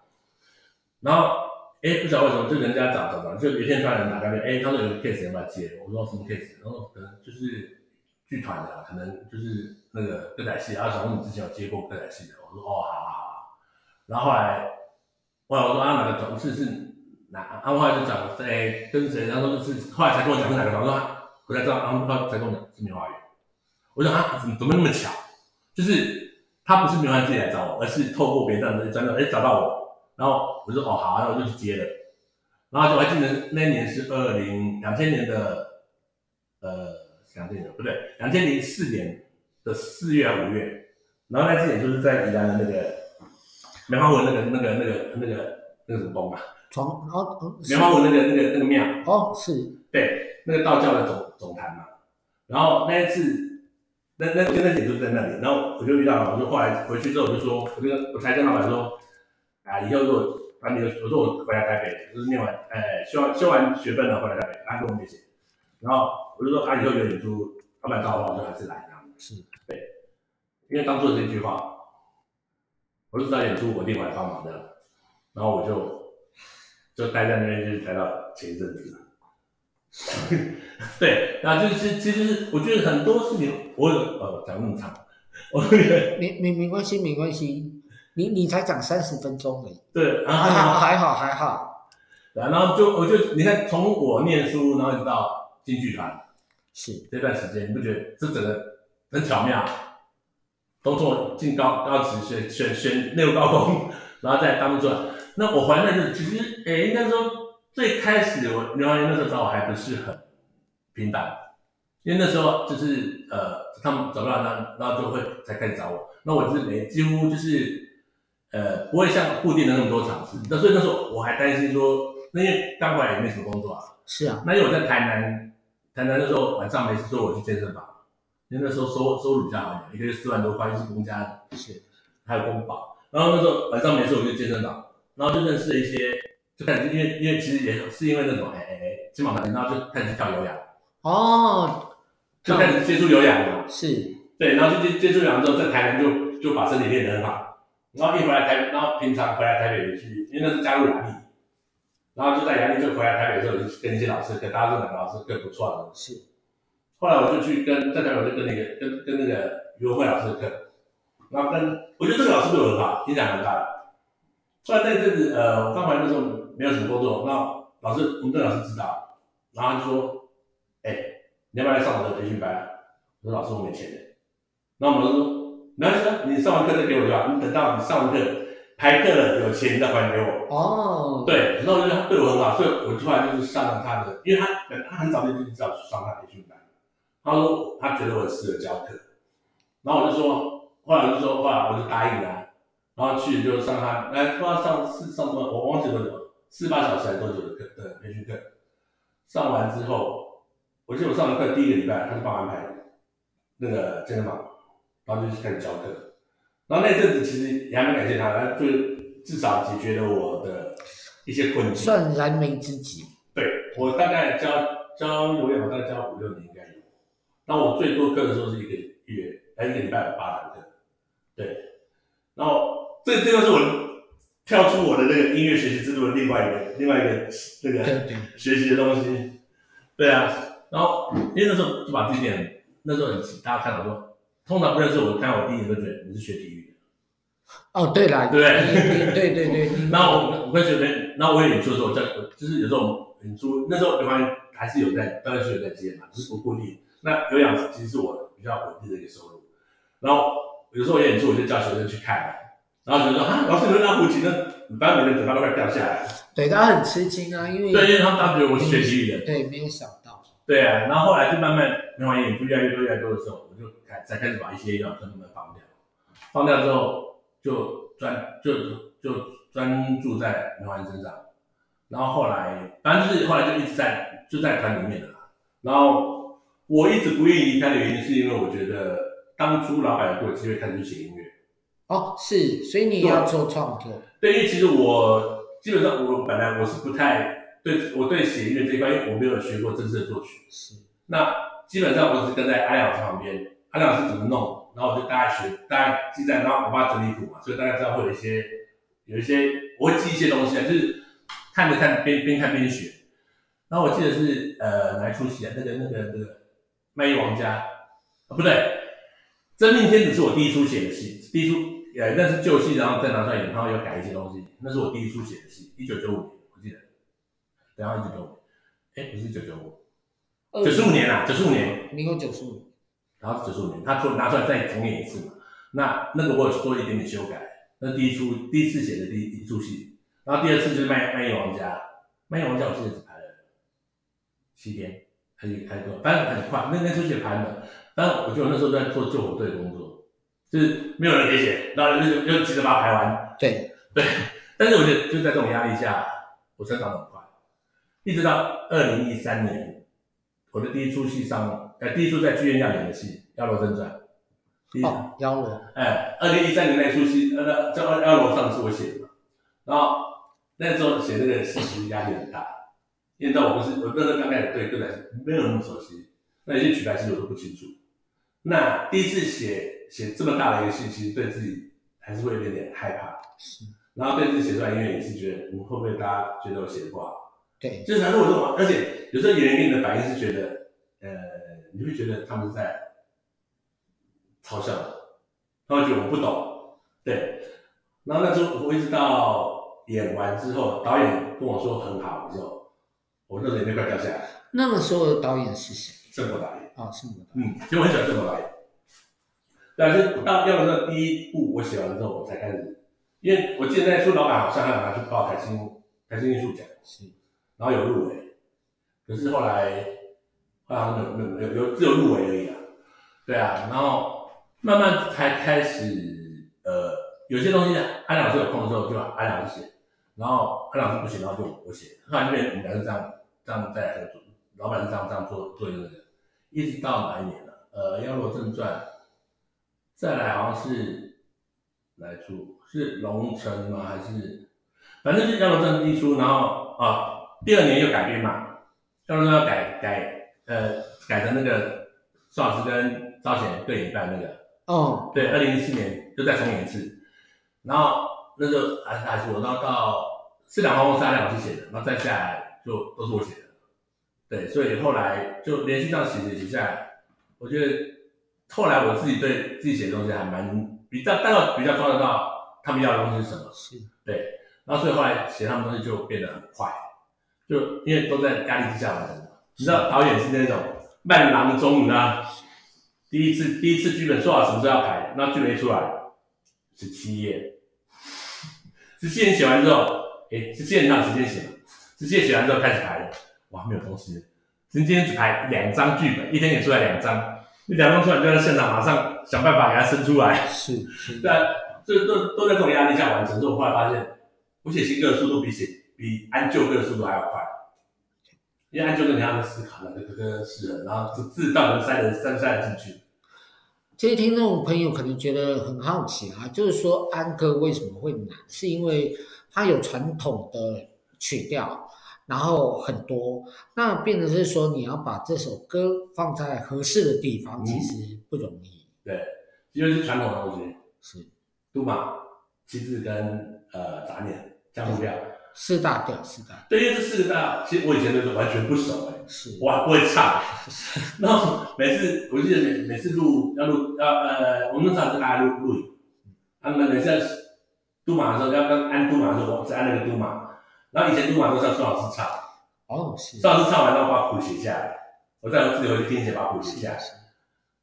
然后，哎，不晓得为什么，就人家找找找，就有一天突然人打电话，哎，他说有个 case 要不要接？我说什么 case？然后可能就是剧团的，可能就是那个歌仔戏，然后想问你之前有接过歌仔戏的，我说哦，好好好。然后后来，后来我说啊，哪个同事是哪？他后来就讲哎跟谁？然后就是后来才跟我讲是哪个同事，说回来之后，然后他才跟我讲是明华园。我说啊，怎么怎么那么巧？就是他不是明华园自己来找我，而是透过别人的人真的哎找到我。然后我就说哦好，然后我就去接了。然后就我还记得那一年是二零两千年的，呃两千年不对，两千零四年的四月还五月。然后那次也就是在宜兰的那个梅花纹那个那个那个那个那个什么宫啊？从哦梅花纹那个那个那个庙哦是对那个道教的总总坛嘛。然后那一次那那那那演出在那里，然后我就遇到了，我就后来回去之后我就说，我就我才跟老板说。啊，以后如果把你的，我说我回来台北，就是念完，哎，修完修完学分了回来台北，他跟我没写，然后我就说，啊，以后有演出，老板找我，我就还是来这样。是，对，因为当初的这句话，我就知道演出我一定会来帮忙的，然后我就就待在那边，就是待到前一阵子。对，然后就是其实是我觉得很多事情，我有呃讲那么长，我没没没关系，没关系。你你才讲三十分钟而已，对，然后还好还好还好，然后就我就你看，从我念书，然后一直到进剧团，是这段时间，你不觉得这整个很巧妙？都从进高高职选选选内务高工，然后再当主任。那我怀念的其实，诶，应该说最开始我刘华元那时候找我还不是很平淡，因为那时候就是呃他们找不到，然然后就会才开始找我。那我就是每几乎就是。呃，不会像固定的那么多场次，那所以那时候我还担心说，那因为刚回来也没什么工作啊。是啊。那因为我在台南，台南那时候晚上没事做，我去健身房，因为那时候收收入比较好一点，一个月四万多块，是公家的，是，还有公保。然后那时候晚上没事我就去健身房，然后就认识了一些，就开始因为因为其实也是因为那种哎哎哎肩膀疼，然后就开始跳有氧。哦。就开始接触有氧了。是。对，然后就接接触有氧之后，在台南就就把身体练得很好。然后一回来台，然后平常回来台北去，因为那是加入亚力，然后就在亚力就回来台北的时候，就跟一些老师，跟大家这两个老师更不错的。是。后来我就去跟在台北，我就跟那个跟跟那个于文慧老师的课，然后跟我觉得这个老师对我很好，影响很大的。后来那阵子，呃，我刚回来的时候没有什么工作，那老师我们这个老师知道，然后就说，哎，你要不要来上我的培训班？我说老师我没钱的，那我们就说。没关系，你上完课再给我就好。你等到你上完课排课了有钱，你再还给我。哦，对，然后我觉得他对我很好，所以我后来就是上了他的，因为他他很早就就知道去上他培训班。他说他觉得我适合教课，然后我就说，后来我就说，后来我就答应了，然后去就上他，来不知道上是上多，我忘记多久，四八小时还是多久的课的培训课。上完之后，我记得我上完课第一个礼拜，他就帮我安排那个健身房。然后就开始教课，然后那阵子其实也还蛮感谢他，他就至少解决了我的一些困境，算燃眉之急。对，我大概教教有氧，大概教五六年应该有。那我最多课的时候是一个月，还一个礼拜有八堂课。对，然后这这个是我跳出我的那个音乐学习之路的另外一个另外一个那个学习的东西。对啊，然后因为那时候就把这点，那时候很大家看到说。通常不认识我，看我第一眼就觉得你是学体育的。哦，对了，对对对对对。然后 我我会觉得，然后我也演出的时候，在就是有时候演出，那时候刘华还是有在，当然是有在接嘛，只是不固定。那有氧其实是我比较稳定的一个收入。然后有时候我演出，我就叫学生去看，然后学生说啊，老师你们拉胡琴，那班里面嘴巴都快掉下来。对，大家很吃惊啊，因为对，因为他们当时觉得我是学体育的。对，没有想到。对啊，然后后来就慢慢刘华演出越来越多越来越多的时候，我就开。才开始把一些要跟他们放掉，放掉之后就专就就专注在刘华身上，然后后来反正就是后来就一直在就在团里面了。然后我一直不愿意离开的原因，是因为我觉得当初老板给我机会开始去写音乐。哦，是，所以你也要做创作。对，因为其实我基本上我本来我是不太对我对写音乐这一块，因为我没有学过正式的作曲。是。那基本上我是跟在阿阳老师旁边。阿亮老师怎么弄，然然后我就大概学，大概记在，然后我爸整理谱嘛，所以大概知道会有一些，有一些我会记一些东西啊，就是看着看边边看边学。然后我记得是呃哪一出戏啊？那个那个那个卖艺王家啊，不对，真命天子是我第一出写的戏，第一出呃那是旧戏，然后再拿出来演，然后要改一些东西，那是我第一出写的戏，一九九五年然后一九九五，哎不是一九九五，九十五年啊，九十五年，民国九十五，然后九十五年，他做拿出来再重演一次嘛，那那个我有做一点点修改，那第一出第一次写的第一出戏，然后第二次就是卖卖艺王家，卖艺王家我记得只拍了七天，还是还多，反正很快，那那出戏拍的，但我觉得我那时候在做救火队的工作，就是没有人可以写，然后就就急着把它排完，对。对，但是我觉得就在这种压力下，我成长很快，一直到二零一三年，我的第一出戏上，呃，第一出在剧院要演的戏《妖罗正传》。哦，妖罗。哎，二零一三年那出戏，呃，叫《妖罗》上是我写的嘛，然后那时候写那个戏其实压力很大，因为到我不是我那时候刚开始对歌仔没有那么熟悉，那有些曲牌其实我都不清楚。那第一次写写这么大的一个戏，其实对自己还是会有点点害怕。是。然后对自己写出来音乐也是觉得，你会不会大家觉得我写的不好？对，就是还是我这种，而且有时候演员给你的反应是觉得，呃，你会觉得他们是在嘲笑的，他会觉得我不懂，对。然后那时候我一直到演完之后，导演跟我说很好之后，我那时候眼泪快掉下来。那个时候的导演是谁？郑国导演。啊、哦，胜国导演。嗯，其实我很喜欢郑国导演。但，是到要的那第一部我写完之后，我才开始，因为我记得那时候老板好像还拿去报台新台新艺术奖。是。然后有入围，可是后来，后来没有有有只有入围而已啊，对啊，然后慢慢才开始，呃，有些东西安老师有空的时候就安老师写，然后安老师不写，然后就我写，后来这边我们俩是这样这样在合作，老板是这样这样做做一个人，一直到哪一年了？呃，《妖罗正传》，再来好像是哪一出？是龙城吗？还是反正是《妖罗正传》一出，然后啊。第二年又改编嘛，到时候要改改呃改成那个宋老师跟赵贤各演一半那个。哦。对，二零一四年又再重演一次，然后那时候还是还是我，然后到四两花红是安老师写的，然后再下来就都是我写的。对，所以后来就连续这样写写写下来，我觉得后来我自己对自己写的东西还蛮比较，大概比较抓得到他们要的东西是什么。是。对，然后所以后来写他们东西就变得很快。就因为都在压力之下完成，你知道导演是那种慢郎中，你知道，第一次第一次剧本说好什么时候要排，那剧本一出来，十七页，十七页写完之后，诶十七页哪有时间写嘛？十七页写完之后开始排了，哇，没有东西，今天只排两张剧本，一天演出来两张，你两张出来就在现场马上想办法给它生出来，是是，对，这都都在这种压力下完成，之后我后来发现，我写新歌的速度比写。比安旧歌的速度还要快，因为安旧歌你要在思考那个这个诗人，然后字字到底塞人塞塞得进去。这些听众朋友可能觉得很好奇啊，就是说安歌为什么会难？是因为它有传统的曲调，然后很多，那变成是说你要把这首歌放在合适的地方，其实不容易。嗯、对，因为是传统的东西，是都马、七字跟呃杂念、降复调。四大对，四大。对，因为这四个大，其实我以前都是完全不熟哎，是，我还不会唱。然后每次，我记得每每次录要录要呃，我们那时候是大家录录影，他们每次要督马的时候，要跟按督马的时候，我是按那个督马。然后以前督马都是要宋老师唱，哦，是。宋老师唱完，然后把谱写下来，我再自己回去听写，把谱写下来。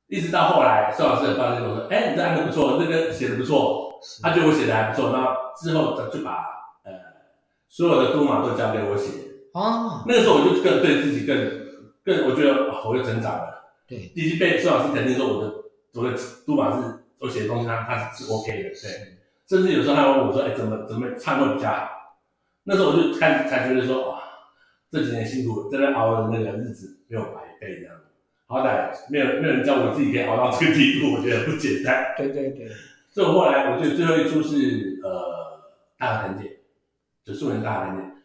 一直到后来，宋老师也发现我说，哎，你这按的不错，这个写的不错，他觉得我写的还不错，那之后就把。所有的都马都交给我写啊，那个时候我就更对自己更更，我觉得我又成长了。对，已经被孙老师肯定说我的我的都马是我写的东西，他他是 OK 的。对，甚至有时候他问我说：“哎，怎么怎么唱会比较好？”那时候我就看才觉得说：“哇，这几年辛苦，真的熬的那个日子没有白费，这样好歹没有没有人教我自己可以熬到这个地步，我觉得不简单。”对对对，所以后来我觉得最后一出是呃大和藤姐。九十五年大年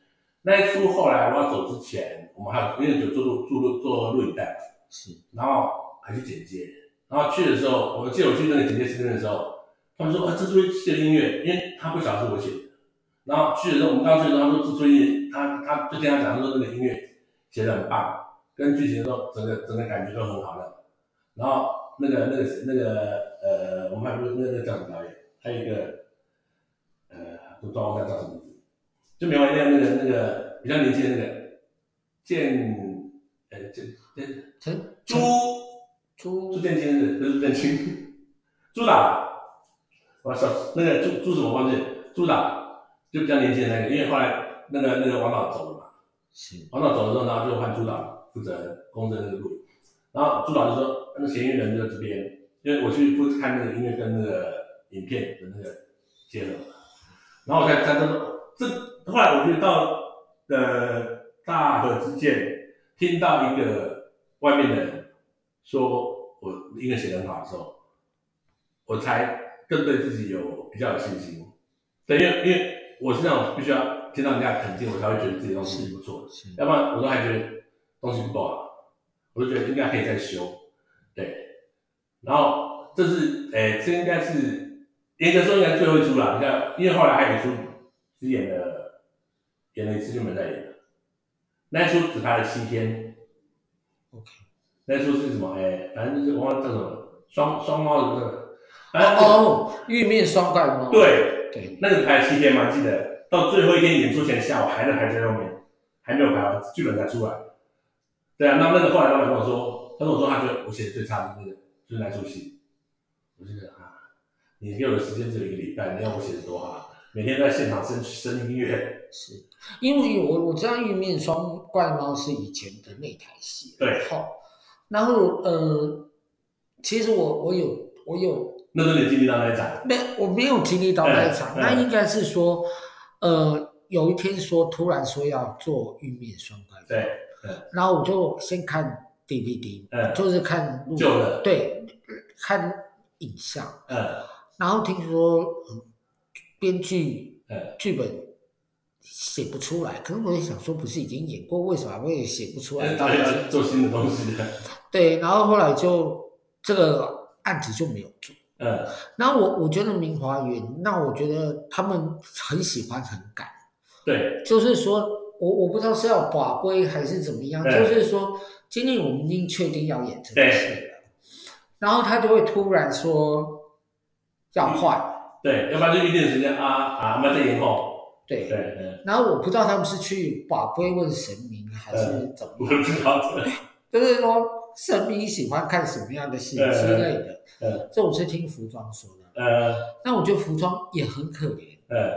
那一出，后来我要走之前，我们还有因为有做录做录做录影带，是，然后还去剪接，然后去的时候，我记得我去那个剪接室那的时候，他们说啊，这是写的音乐，因为他不晓得是我写的。然后去的时候，我们刚去的时候，他说这作业，他他就听他讲，他说那个音乐写的很棒，跟剧情都整个整个感觉都很好的。然后那个那个那个呃，我们还不是那个叫什么导演，还有一个呃，都不知道我叫什么名字，就没完那个那个那个比较年轻的那个建呃建建陈朱朱朱建清是不是朱建清？朱导，我说那个朱朱什么忘记？朱导就比较年轻的那个，因为后来那个那个王导走了嘛，是王导走了之后，然后就换朱导负责公证那个录，然后朱导就说。那嫌疑人就这边，因为我去不看那个音乐跟那个影片的那个结合，然后我才才知道，这后来我就到呃大河之间听到一个外面的人说我音乐写得很好的时候，我才更对自己有比较有信心。对，因为因为我是那种必须要听到人家肯定，我才会觉得自己东西不错，要不然我都还觉得东西不够好，我就觉得应该可以再修。对，然后这是，诶，这应该是严格说应该最后一出了。你看，因为后来还有一出只演了，演了一次就没再演了。那一出只拍了七天。OK，那一出是什么？哎，反正就是我忘了叫什么，双双猫的这个。哦，玉面双蛋猫。对对，那个拍了七天嘛，记得到最后一天演出前下午还在排在后面，还没有排完，剧本才出来。对啊，那那个后来老板跟我说。他跟我说，他觉得我写的最差的那个就是那出戏。我就觉得啊，你给我的时间只有一个礼拜，你要我写的多好？每天在现场生生音乐。是，因为我我知道《玉面双怪猫》是以前的那台戏。对。好，然后呃，其实我我有我有。那时候你经历到那一场？没，我没有经历到那一场。那应该是说，呃，有一天说突然说要做《玉面双怪猫》。对。然后我就先看。DVD，嗯，就是看录，旧的，对，看影像，嗯，然后听说，嗯，编剧，嗯，剧本写不出来，可是我也想说，不是已经演过，为什么会写不出来？到底要做新的东西？对，然后后来就这个案子就没有做，嗯，然后我我觉得明华园，那我觉得他们很喜欢很赶，对，就是说我我不知道是要法规还是怎么样，嗯，就是说。今天我们已经确定要演这个戏了，然后他就会突然说要换，对，要不然就一定时间啊啊，那再延后。对对对。然后我不知道他们是去把归问神明还是怎么样，我不知道。就是说神明喜欢看什么样的戏之类的。嗯。这我是听服装说的。嗯。那我觉得服装也很可怜。嗯。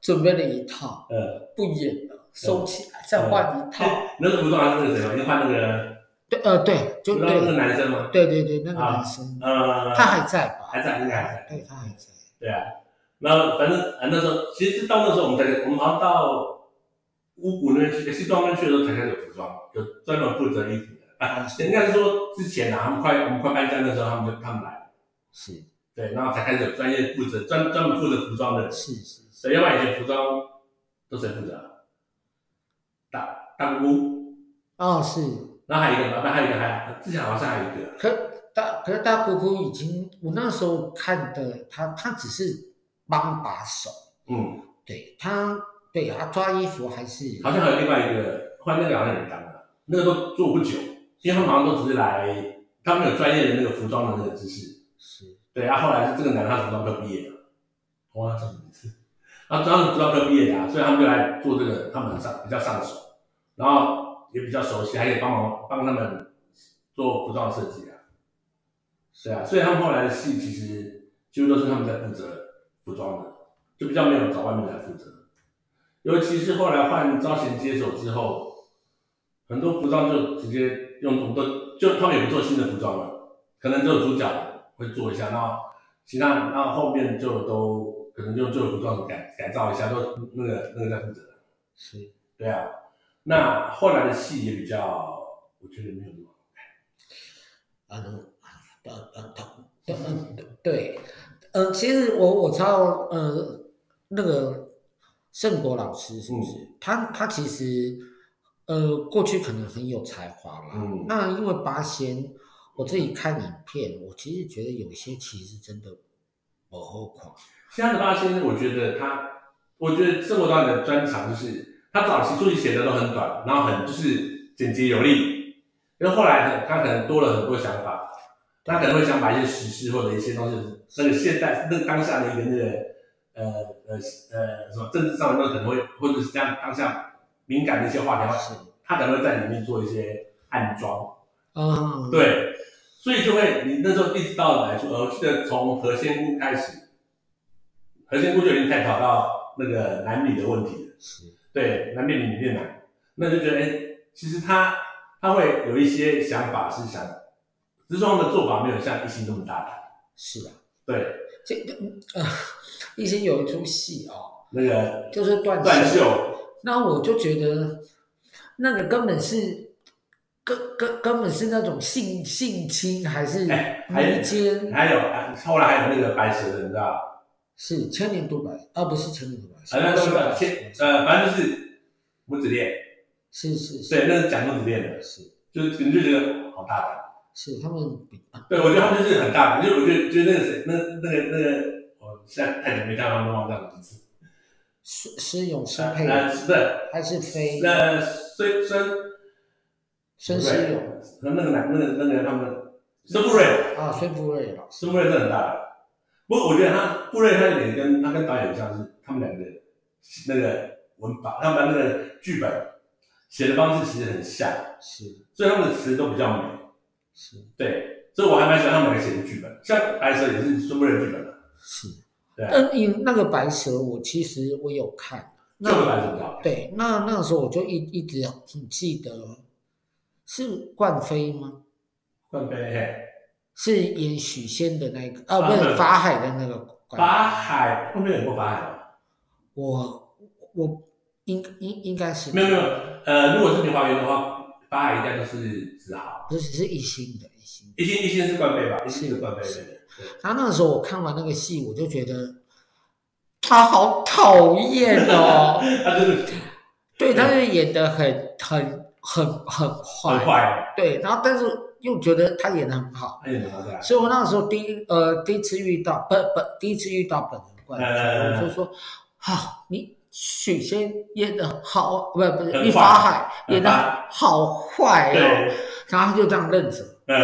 准备了一套。嗯。不演了，收起来，再换一套。那个服装还是那个谁吗？你换那个。对，呃，对，就对，那个男生吗？对对对，那个男生，呃，他还在吧？还在，应该还在。对，他还在。对啊，然后反正啊，那时候其实到那时候我们才，我们好像到乌古那边去，西装那边去的时候才开始有服装，有专门负责衣服的啊。应该是说之前啊，他们快我们快搬家的时候，他们就他们来了。是。对，然后才开始有专业负责专专门负责服装的。是是。所以要不然以前服装都谁负责？大大姑姑。哦，是。然后还有一个，那还有一个，还之前好像还有一个。可大可是大姑姑已经，我那时候看的他，他只是帮把手。嗯，对他，对他抓衣服还是。好像还有另外一个，换那个好像也当了，那个都做不久，因为他们好像都只是来，他们有专业的那个服装的那个知识。是。对，然后后来是这个男的，他服装科毕业的，哇，这么一次，他主要是服装科毕业的啊，所以他们就来做这个，他们上比较上手，然后。也比较熟悉，还可以帮忙帮他们做服装设计啊。是啊，所以他们后来的戏其实几乎都是他们在负责服装的，就比较没有找外面来负责。尤其是后来换招贤接手之后，很多服装就直接用很多，就他们也不做新的服装了，可能只有主角会做一下，然后其他然后后面就都可能就旧服装改改造一下，都那个那个在负责。是，对啊。那后来的戏也比较，我觉得没有那么好看。啊，呃呃呃呃对，呃，其实我我知道，呃，那个胜国老师是不是？他他其实，呃，过去可能很有才华啦。那因为八仙，我自己看影片，我其实觉得有些其实真的不好看。现在的八仙，我觉得他，我觉得生活导演的专长就是他早期作品写的都很短，然后很就是简洁有力，因为后来他可能多了很多想法，他可能会想把一些时事或者一些东西，那个现在那个当下的一个那个呃呃呃什么政治上的那可能会或者是这样当下敏感的一些话题，是。他可能会在里面做一些暗装，嗯，对，所以就会你那时候一直到来说，我记得从何仙姑开始。何仙姑就已经探讨到那个男女的问题了，是，对，男变女，女变男，那就觉得，哎、欸，其实他他会有一些想法是想，只是说他的做法没有像一心那么大胆，是啊，对，这个呃，一心有一出戏哦，那个就是断断袖，那我就觉得那个根本是根根根本是那种性性侵还是迷奸，还有后来还有那个白蛇的，你知道？是千年独白，而、啊、不是千年独白。啊，那是个千呃，反正就是母子恋。是是是。对，那是讲母子恋的。是。就是你就觉得好大胆。是他们比。对，我觉得他们就是很大胆，就我觉得，觉得那个谁，那那个那个，我现在太久没看他们忘这样的名字。施施永生配。呃，是的。还是飞？那，孙孙。孙思永。和那个男，那个那个他们，孙富瑞。啊，孙富瑞老师。孙富瑞是很大的。不过我觉得他富瑞他有点跟他跟导演像是他们两个的那个文法，他们那个剧本写的方式其实很像，是，所以他们的词都比较美，是，对，所以我还蛮喜欢他们写的剧本，像白蛇也是孙富瑞剧本的，是，对，嗯，因那个白蛇我其实我有看，那个白蛇对，那那个时候我就一一直很记得是冠飞吗？冠菲。是演许仙的那个，啊，不是法海的那个。法海后面演过法海吗？我我应应应该是。没有没有，呃，如果是梨花缘的话，法海应该都是子豪。不是，是一心的，一心。一心一心是冠杯吧？一心是冠菲。是。他那个时候我看完那个戏，我就觉得他好讨厌哦。他就是。对，他就演的很很很很坏。很坏。对，然后但是。又觉得他演的很好，所以我那个时候第一呃第一次遇到不不第一次遇到本人冠菲，我就说，好，你许仙演的好，不不是一法海演的好坏哦，然后就这样认识，嗯，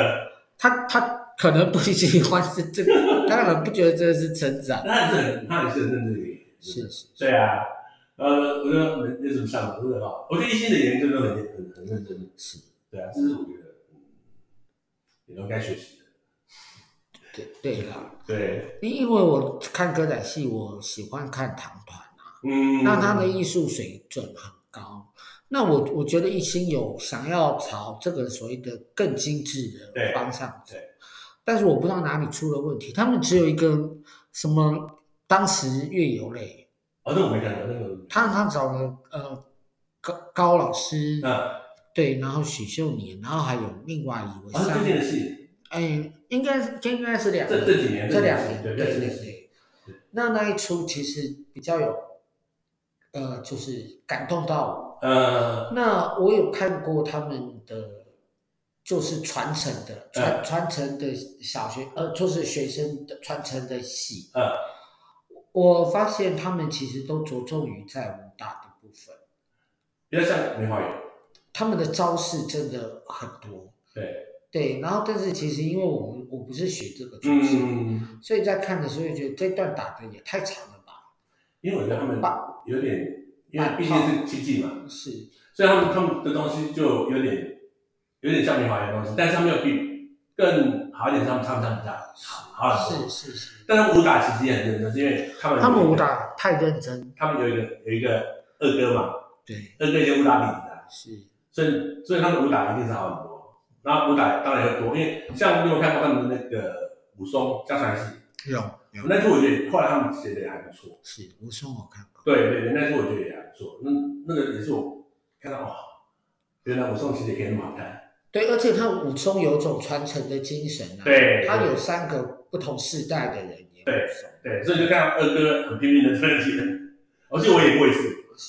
他他可能不喜欢是这个，他可能不觉得这个是成长，那是很他也是很认真的，是是，对啊，呃，我觉得没没什么像，真的哈，我觉得一心的研究都很很很认真，是，对啊，这是我觉得。也都该学习的。对对啦，对，因为我看歌仔戏，我喜欢看唐团啊，嗯，那他的艺术水准很高。那我我觉得一心有想要朝这个所谓的更精致的方向走，但是我不知道哪里出了问题。他们只有一个什么当时月游类，哦，那我没看到那个。他他找了呃高高老师，嗯。对，然后许秀年，然后还有另外一位。啊，最近的戏。哎，应该是应该是两这这几年，这两年，对对对对。那那一出其实比较有，呃，就是感动到我。呃。那我有看过他们的，就是传承的传传承的小学，呃，就是学生的传承的戏。呃。我发现他们其实都着重于在武打的部分。比较像梅花园。他们的招式真的很多，对对，然后但是其实因为我们我不是学这个出身，嗯，所以在看的时候就觉得这段打的也太长了吧？因为我觉得他们有点，因为毕竟是七季嘛，是，所以他们他们的东西就有点有点像棉花园的东西，但是他们又比更好一点，他们唱唱比较好，好是是是，但是武打其实也很认真，是因为他们他们武打太认真，他们有一个有一个二哥嘛，对，二哥就武打底子的，是。所以，所以他们武打一定是好很多，然后武打当然也多，因为像你有看过他们的那个武松家传戏，有有，那出我觉得后来他们写的也还不错，是武松我看过，对对对，那出我觉得也还不错，那那个也是我看到哇，原来武松其实也可以那么好看，对，而且他武松有种传承的精神啊，对，他有三个不同世代的人演，对对，所以就看到二哥很拼命的赚钱，而且我演过一次，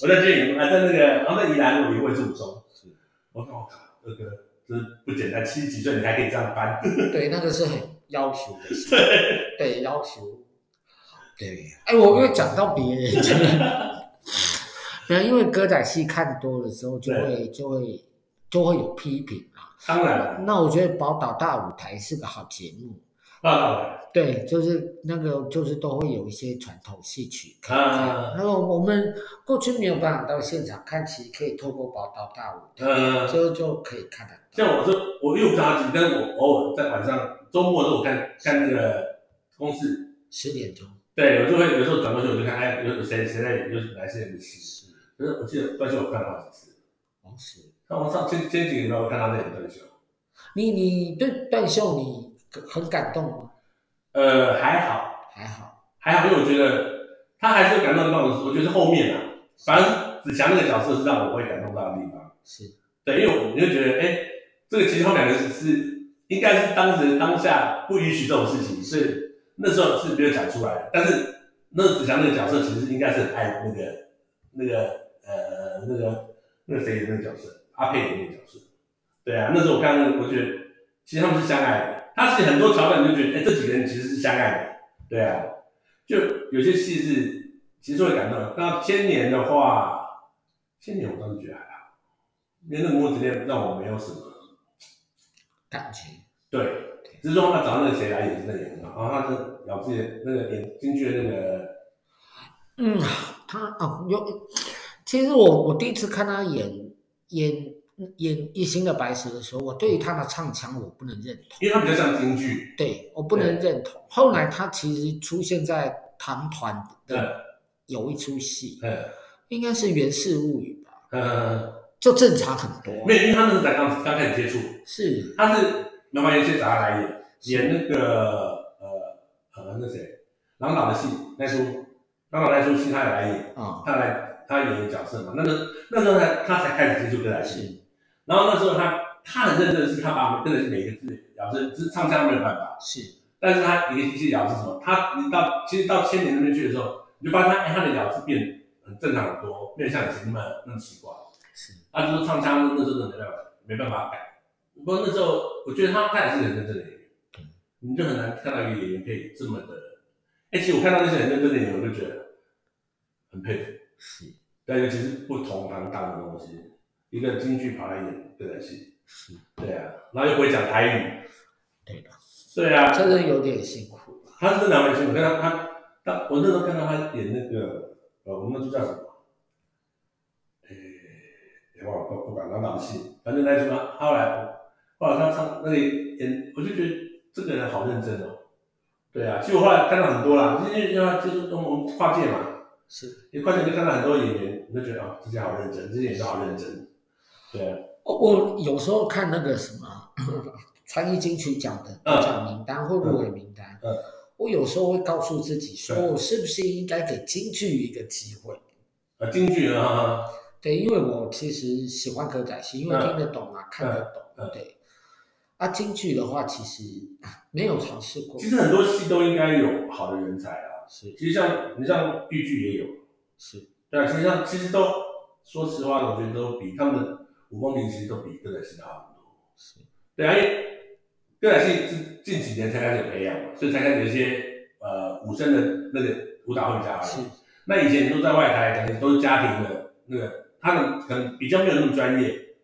我在电影，啊在那个，然后在宜兰我演过一次武松。是我靠，二哥就是不简单，七十几岁你还可以这样搬。对，那个是很要求的事。对，对，要求。对，哎，我又讲到别人，没有，因为歌仔戏看多了之后，就会就会就会有批评啊。当然，那我觉得宝岛大舞台是个好节目。啊，对，就是那个，就是都会有一些传统戏曲看。啊，然后我们过去没有办法到现场看，其实可以透过宝岛大舞台，嗯，就就可以看得到。像我这，我又不着急，但是我偶尔在晚上周末的时候，我看看那个公司十点钟。对，我就会有时候转过去，我就看，哎，有谁谁在，有哪些人的戏。是，可是我记得断袖我看了好几次。王石。那我上前前几年我看他在演断袖。你你对断袖你很感动吗？呃，还好，还好，还好，因为我觉得他还是感动到我，我觉得是后面啊，反正子强那个角色是让我会感动到的地方。是。对，因为我你就觉得，哎，这个其实他们两个是是应该是当时当下不允许这种事情，所以。那时候是没有讲出来的，但是那子祥那个角色其实应该是很爱那个那个呃那个那个谁演那个角色，阿佩演那个角色。对啊，那时候我看那个，我觉得其实他们是相爱的。他其实很多桥段就觉得，哎，这几个人其实是相爱的。对啊，就有些戏是其实会感动。那千年的话，千年我倒是觉得还好，因为那个母子恋让我没有什么感情。对。只是说他找那个谁来演，真的演很好。然后他是咬自己的那个演京剧的那个，嗯，他哦有。其实我我第一次看他演演演《一心的白蛇》的时候，我对于他的唱腔我不能认同，因为他比较像京剧。对，我不能认同。后来他其实出现在唐团的有一出戏，嗯，应该是《源氏物语》吧，嗯，就正常很多。没有，因为他那是才刚刚开始接触，是，他是。麻烦有些找他来演，演那个呃呃那谁，郎导的戏那出，郎导那出戏他也来演，他来他演一个角色嘛，那个那时候他他才开始接触歌仔戏，然后那时候他他很认真的是他把真的是每一个字咬字，是唱腔没有办法，是，但是他一个一些咬字什么，他你到其实到千年那边去的时候，你就发现他哎他的咬字变很正常很多，没有像以前那么那么奇怪，是，他就是唱腔那时候没办法没办法改。不过那时候，我觉得他他也是很认真的演员，你就很难看到一个演员可以这么的。哎，其实我看到那些很认真的演员，我就觉得很佩服。是，但尤其是不同行当的东西，一个京剧跑来演对台戏，是，对啊，然后又不会讲台语，对的，对啊，真的有点辛苦。他是真的蛮辛苦，看他他他，我那时候看到他演那个，呃，我们那出叫什么？哎，忘了不不管那档戏，反正那什么，后来。后来他唱那里演，我就觉得这个人好认真哦。对啊，其实我后来看到很多啦，因为因为就是我们跨界嘛，是，你跨界就看到很多演员，你就觉得哦，这些好认真，这些演员好认真。对啊，我我有时候看那个什么传艺金曲奖的得奖名单或入围名单，嗯，我有时候会告诉自己说，我是不是应该给京剧一个机会？啊，京剧啊，对，因为我其实喜欢歌仔戏，因为听得懂啊，看得懂，对。啊，京剧的话，其实没有尝试过。其实很多戏都应该有好的人才啊。是，其实像你像豫剧也有。是。对啊，其实像其实都说实话，我觉得都比他们武功名其实都比歌仔戏好很多。是。对啊，因为歌仔戏是近几年才开始培养嘛，所以才开始有一些呃武生的那个舞蹈会加入。是。那以前你说在外台，可能都是家庭的那个，他们可能比较没有那么专业。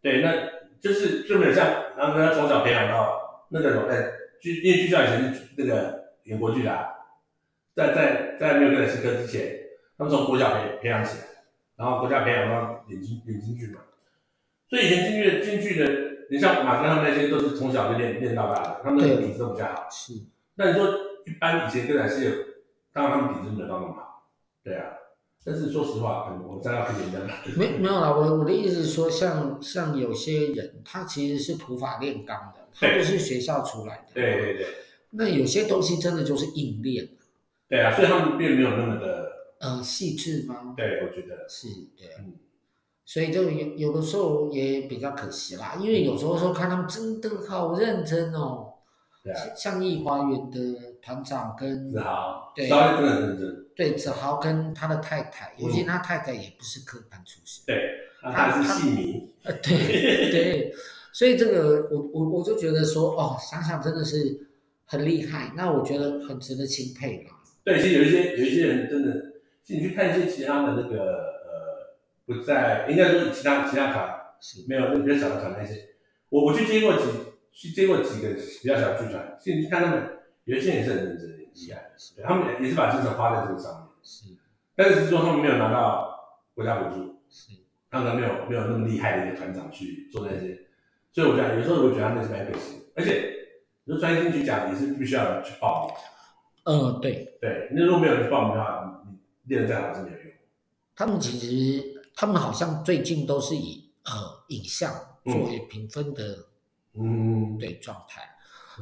对，那。就是就没有像，然后他从小培养到那个什么，哎，剧因为剧校以前是那个演国剧的，啊，在在在没有歌仔戏科之前，他们从国小培培养起来，然后国家培养到演京演京剧嘛，所以以前京剧京剧的，你像马哥他们那些都是从小就练练到大的，他们的底子都比较好。是。那你说一般以前歌仔戏，当然他们底子没有到那么好，对啊。但是说实话，嗯，我再要很简单。没没有啦，我我的意思是说，像像有些人，他其实是土法炼钢的，他不是学校出来的。对对对。那有些东西真的就是硬练。对啊，所以他们并没有那么的，呃，细致吗？对，我觉得是，对。嗯。所以就有有的时候也比较可惜啦，因为有时候说看他们真的好认真哦。对啊。像艺华园的团长跟子豪，对，子豪真的很认真。对，子豪跟他的太太，尤其他太太也不是科班出身，对，他是戏迷，呃，对对，所以这个我我我就觉得说，哦，想想真的是很厉害，那我觉得很值得钦佩嘛。对，其实有一些有一些人真的，其实你去看一些其他的那个呃，不在应该说其他其他团是没有那比较小的团那些，我我去接过几去接过几个比较小的剧团，其实你看他们有一些也是很认真、很厉害的，他们也是把精神花在这个上面，是，但是说他们没有拿到国家补助，是。当然没有没有那么厉害的一个团长去做那些，所以我觉得有时候我觉得他们是蛮可惜，而且你说专心去讲也是必须要去报名。嗯，对。对，那如果没有人去报名的话，你练得再好是没有用。他们其实他们好像最近都是以呃影像作为评分的，嗯，对状态，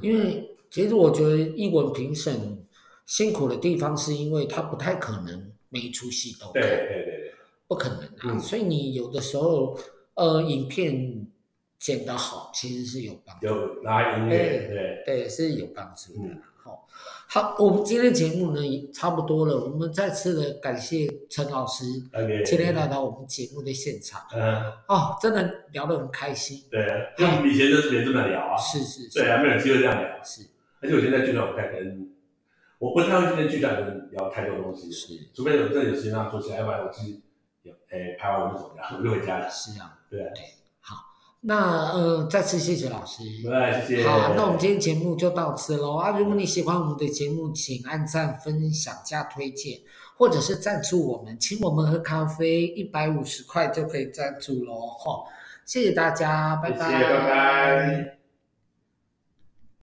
因为其实我觉得艺文评审辛苦的地方是因为他不太可能每一出戏都看。对对对。不可能啊，嗯、所以你有的时候，呃，影片剪得好，其实是有帮助。有拿音乐，对对，是有帮助的。好、嗯，好，我们今天节目呢也差不多了，我们再次的感谢陈老师今天来到我们节目的现场。嗯，哦，真的聊得很开心。对，因为我们以前就是没这么聊啊。是是是。对啊，没有机会这样聊。是，而且我现在剧场我太跟，我不太会跟剧场人聊太多东西。是，除非有真的有时间让他做起来，要不然我自己。哎，拍完我就走了，我就回家了。是啊，对对，好，那呃，再次谢谢老师。对，谢谢。好，那我们今天节目就到此喽啊！如果你喜欢我们的节目，请按赞、分享、加推荐，或者是赞助我们，请我们喝咖啡，一百五十块就可以赞助喽！哈，谢谢大家，拜拜，谢谢，拜拜。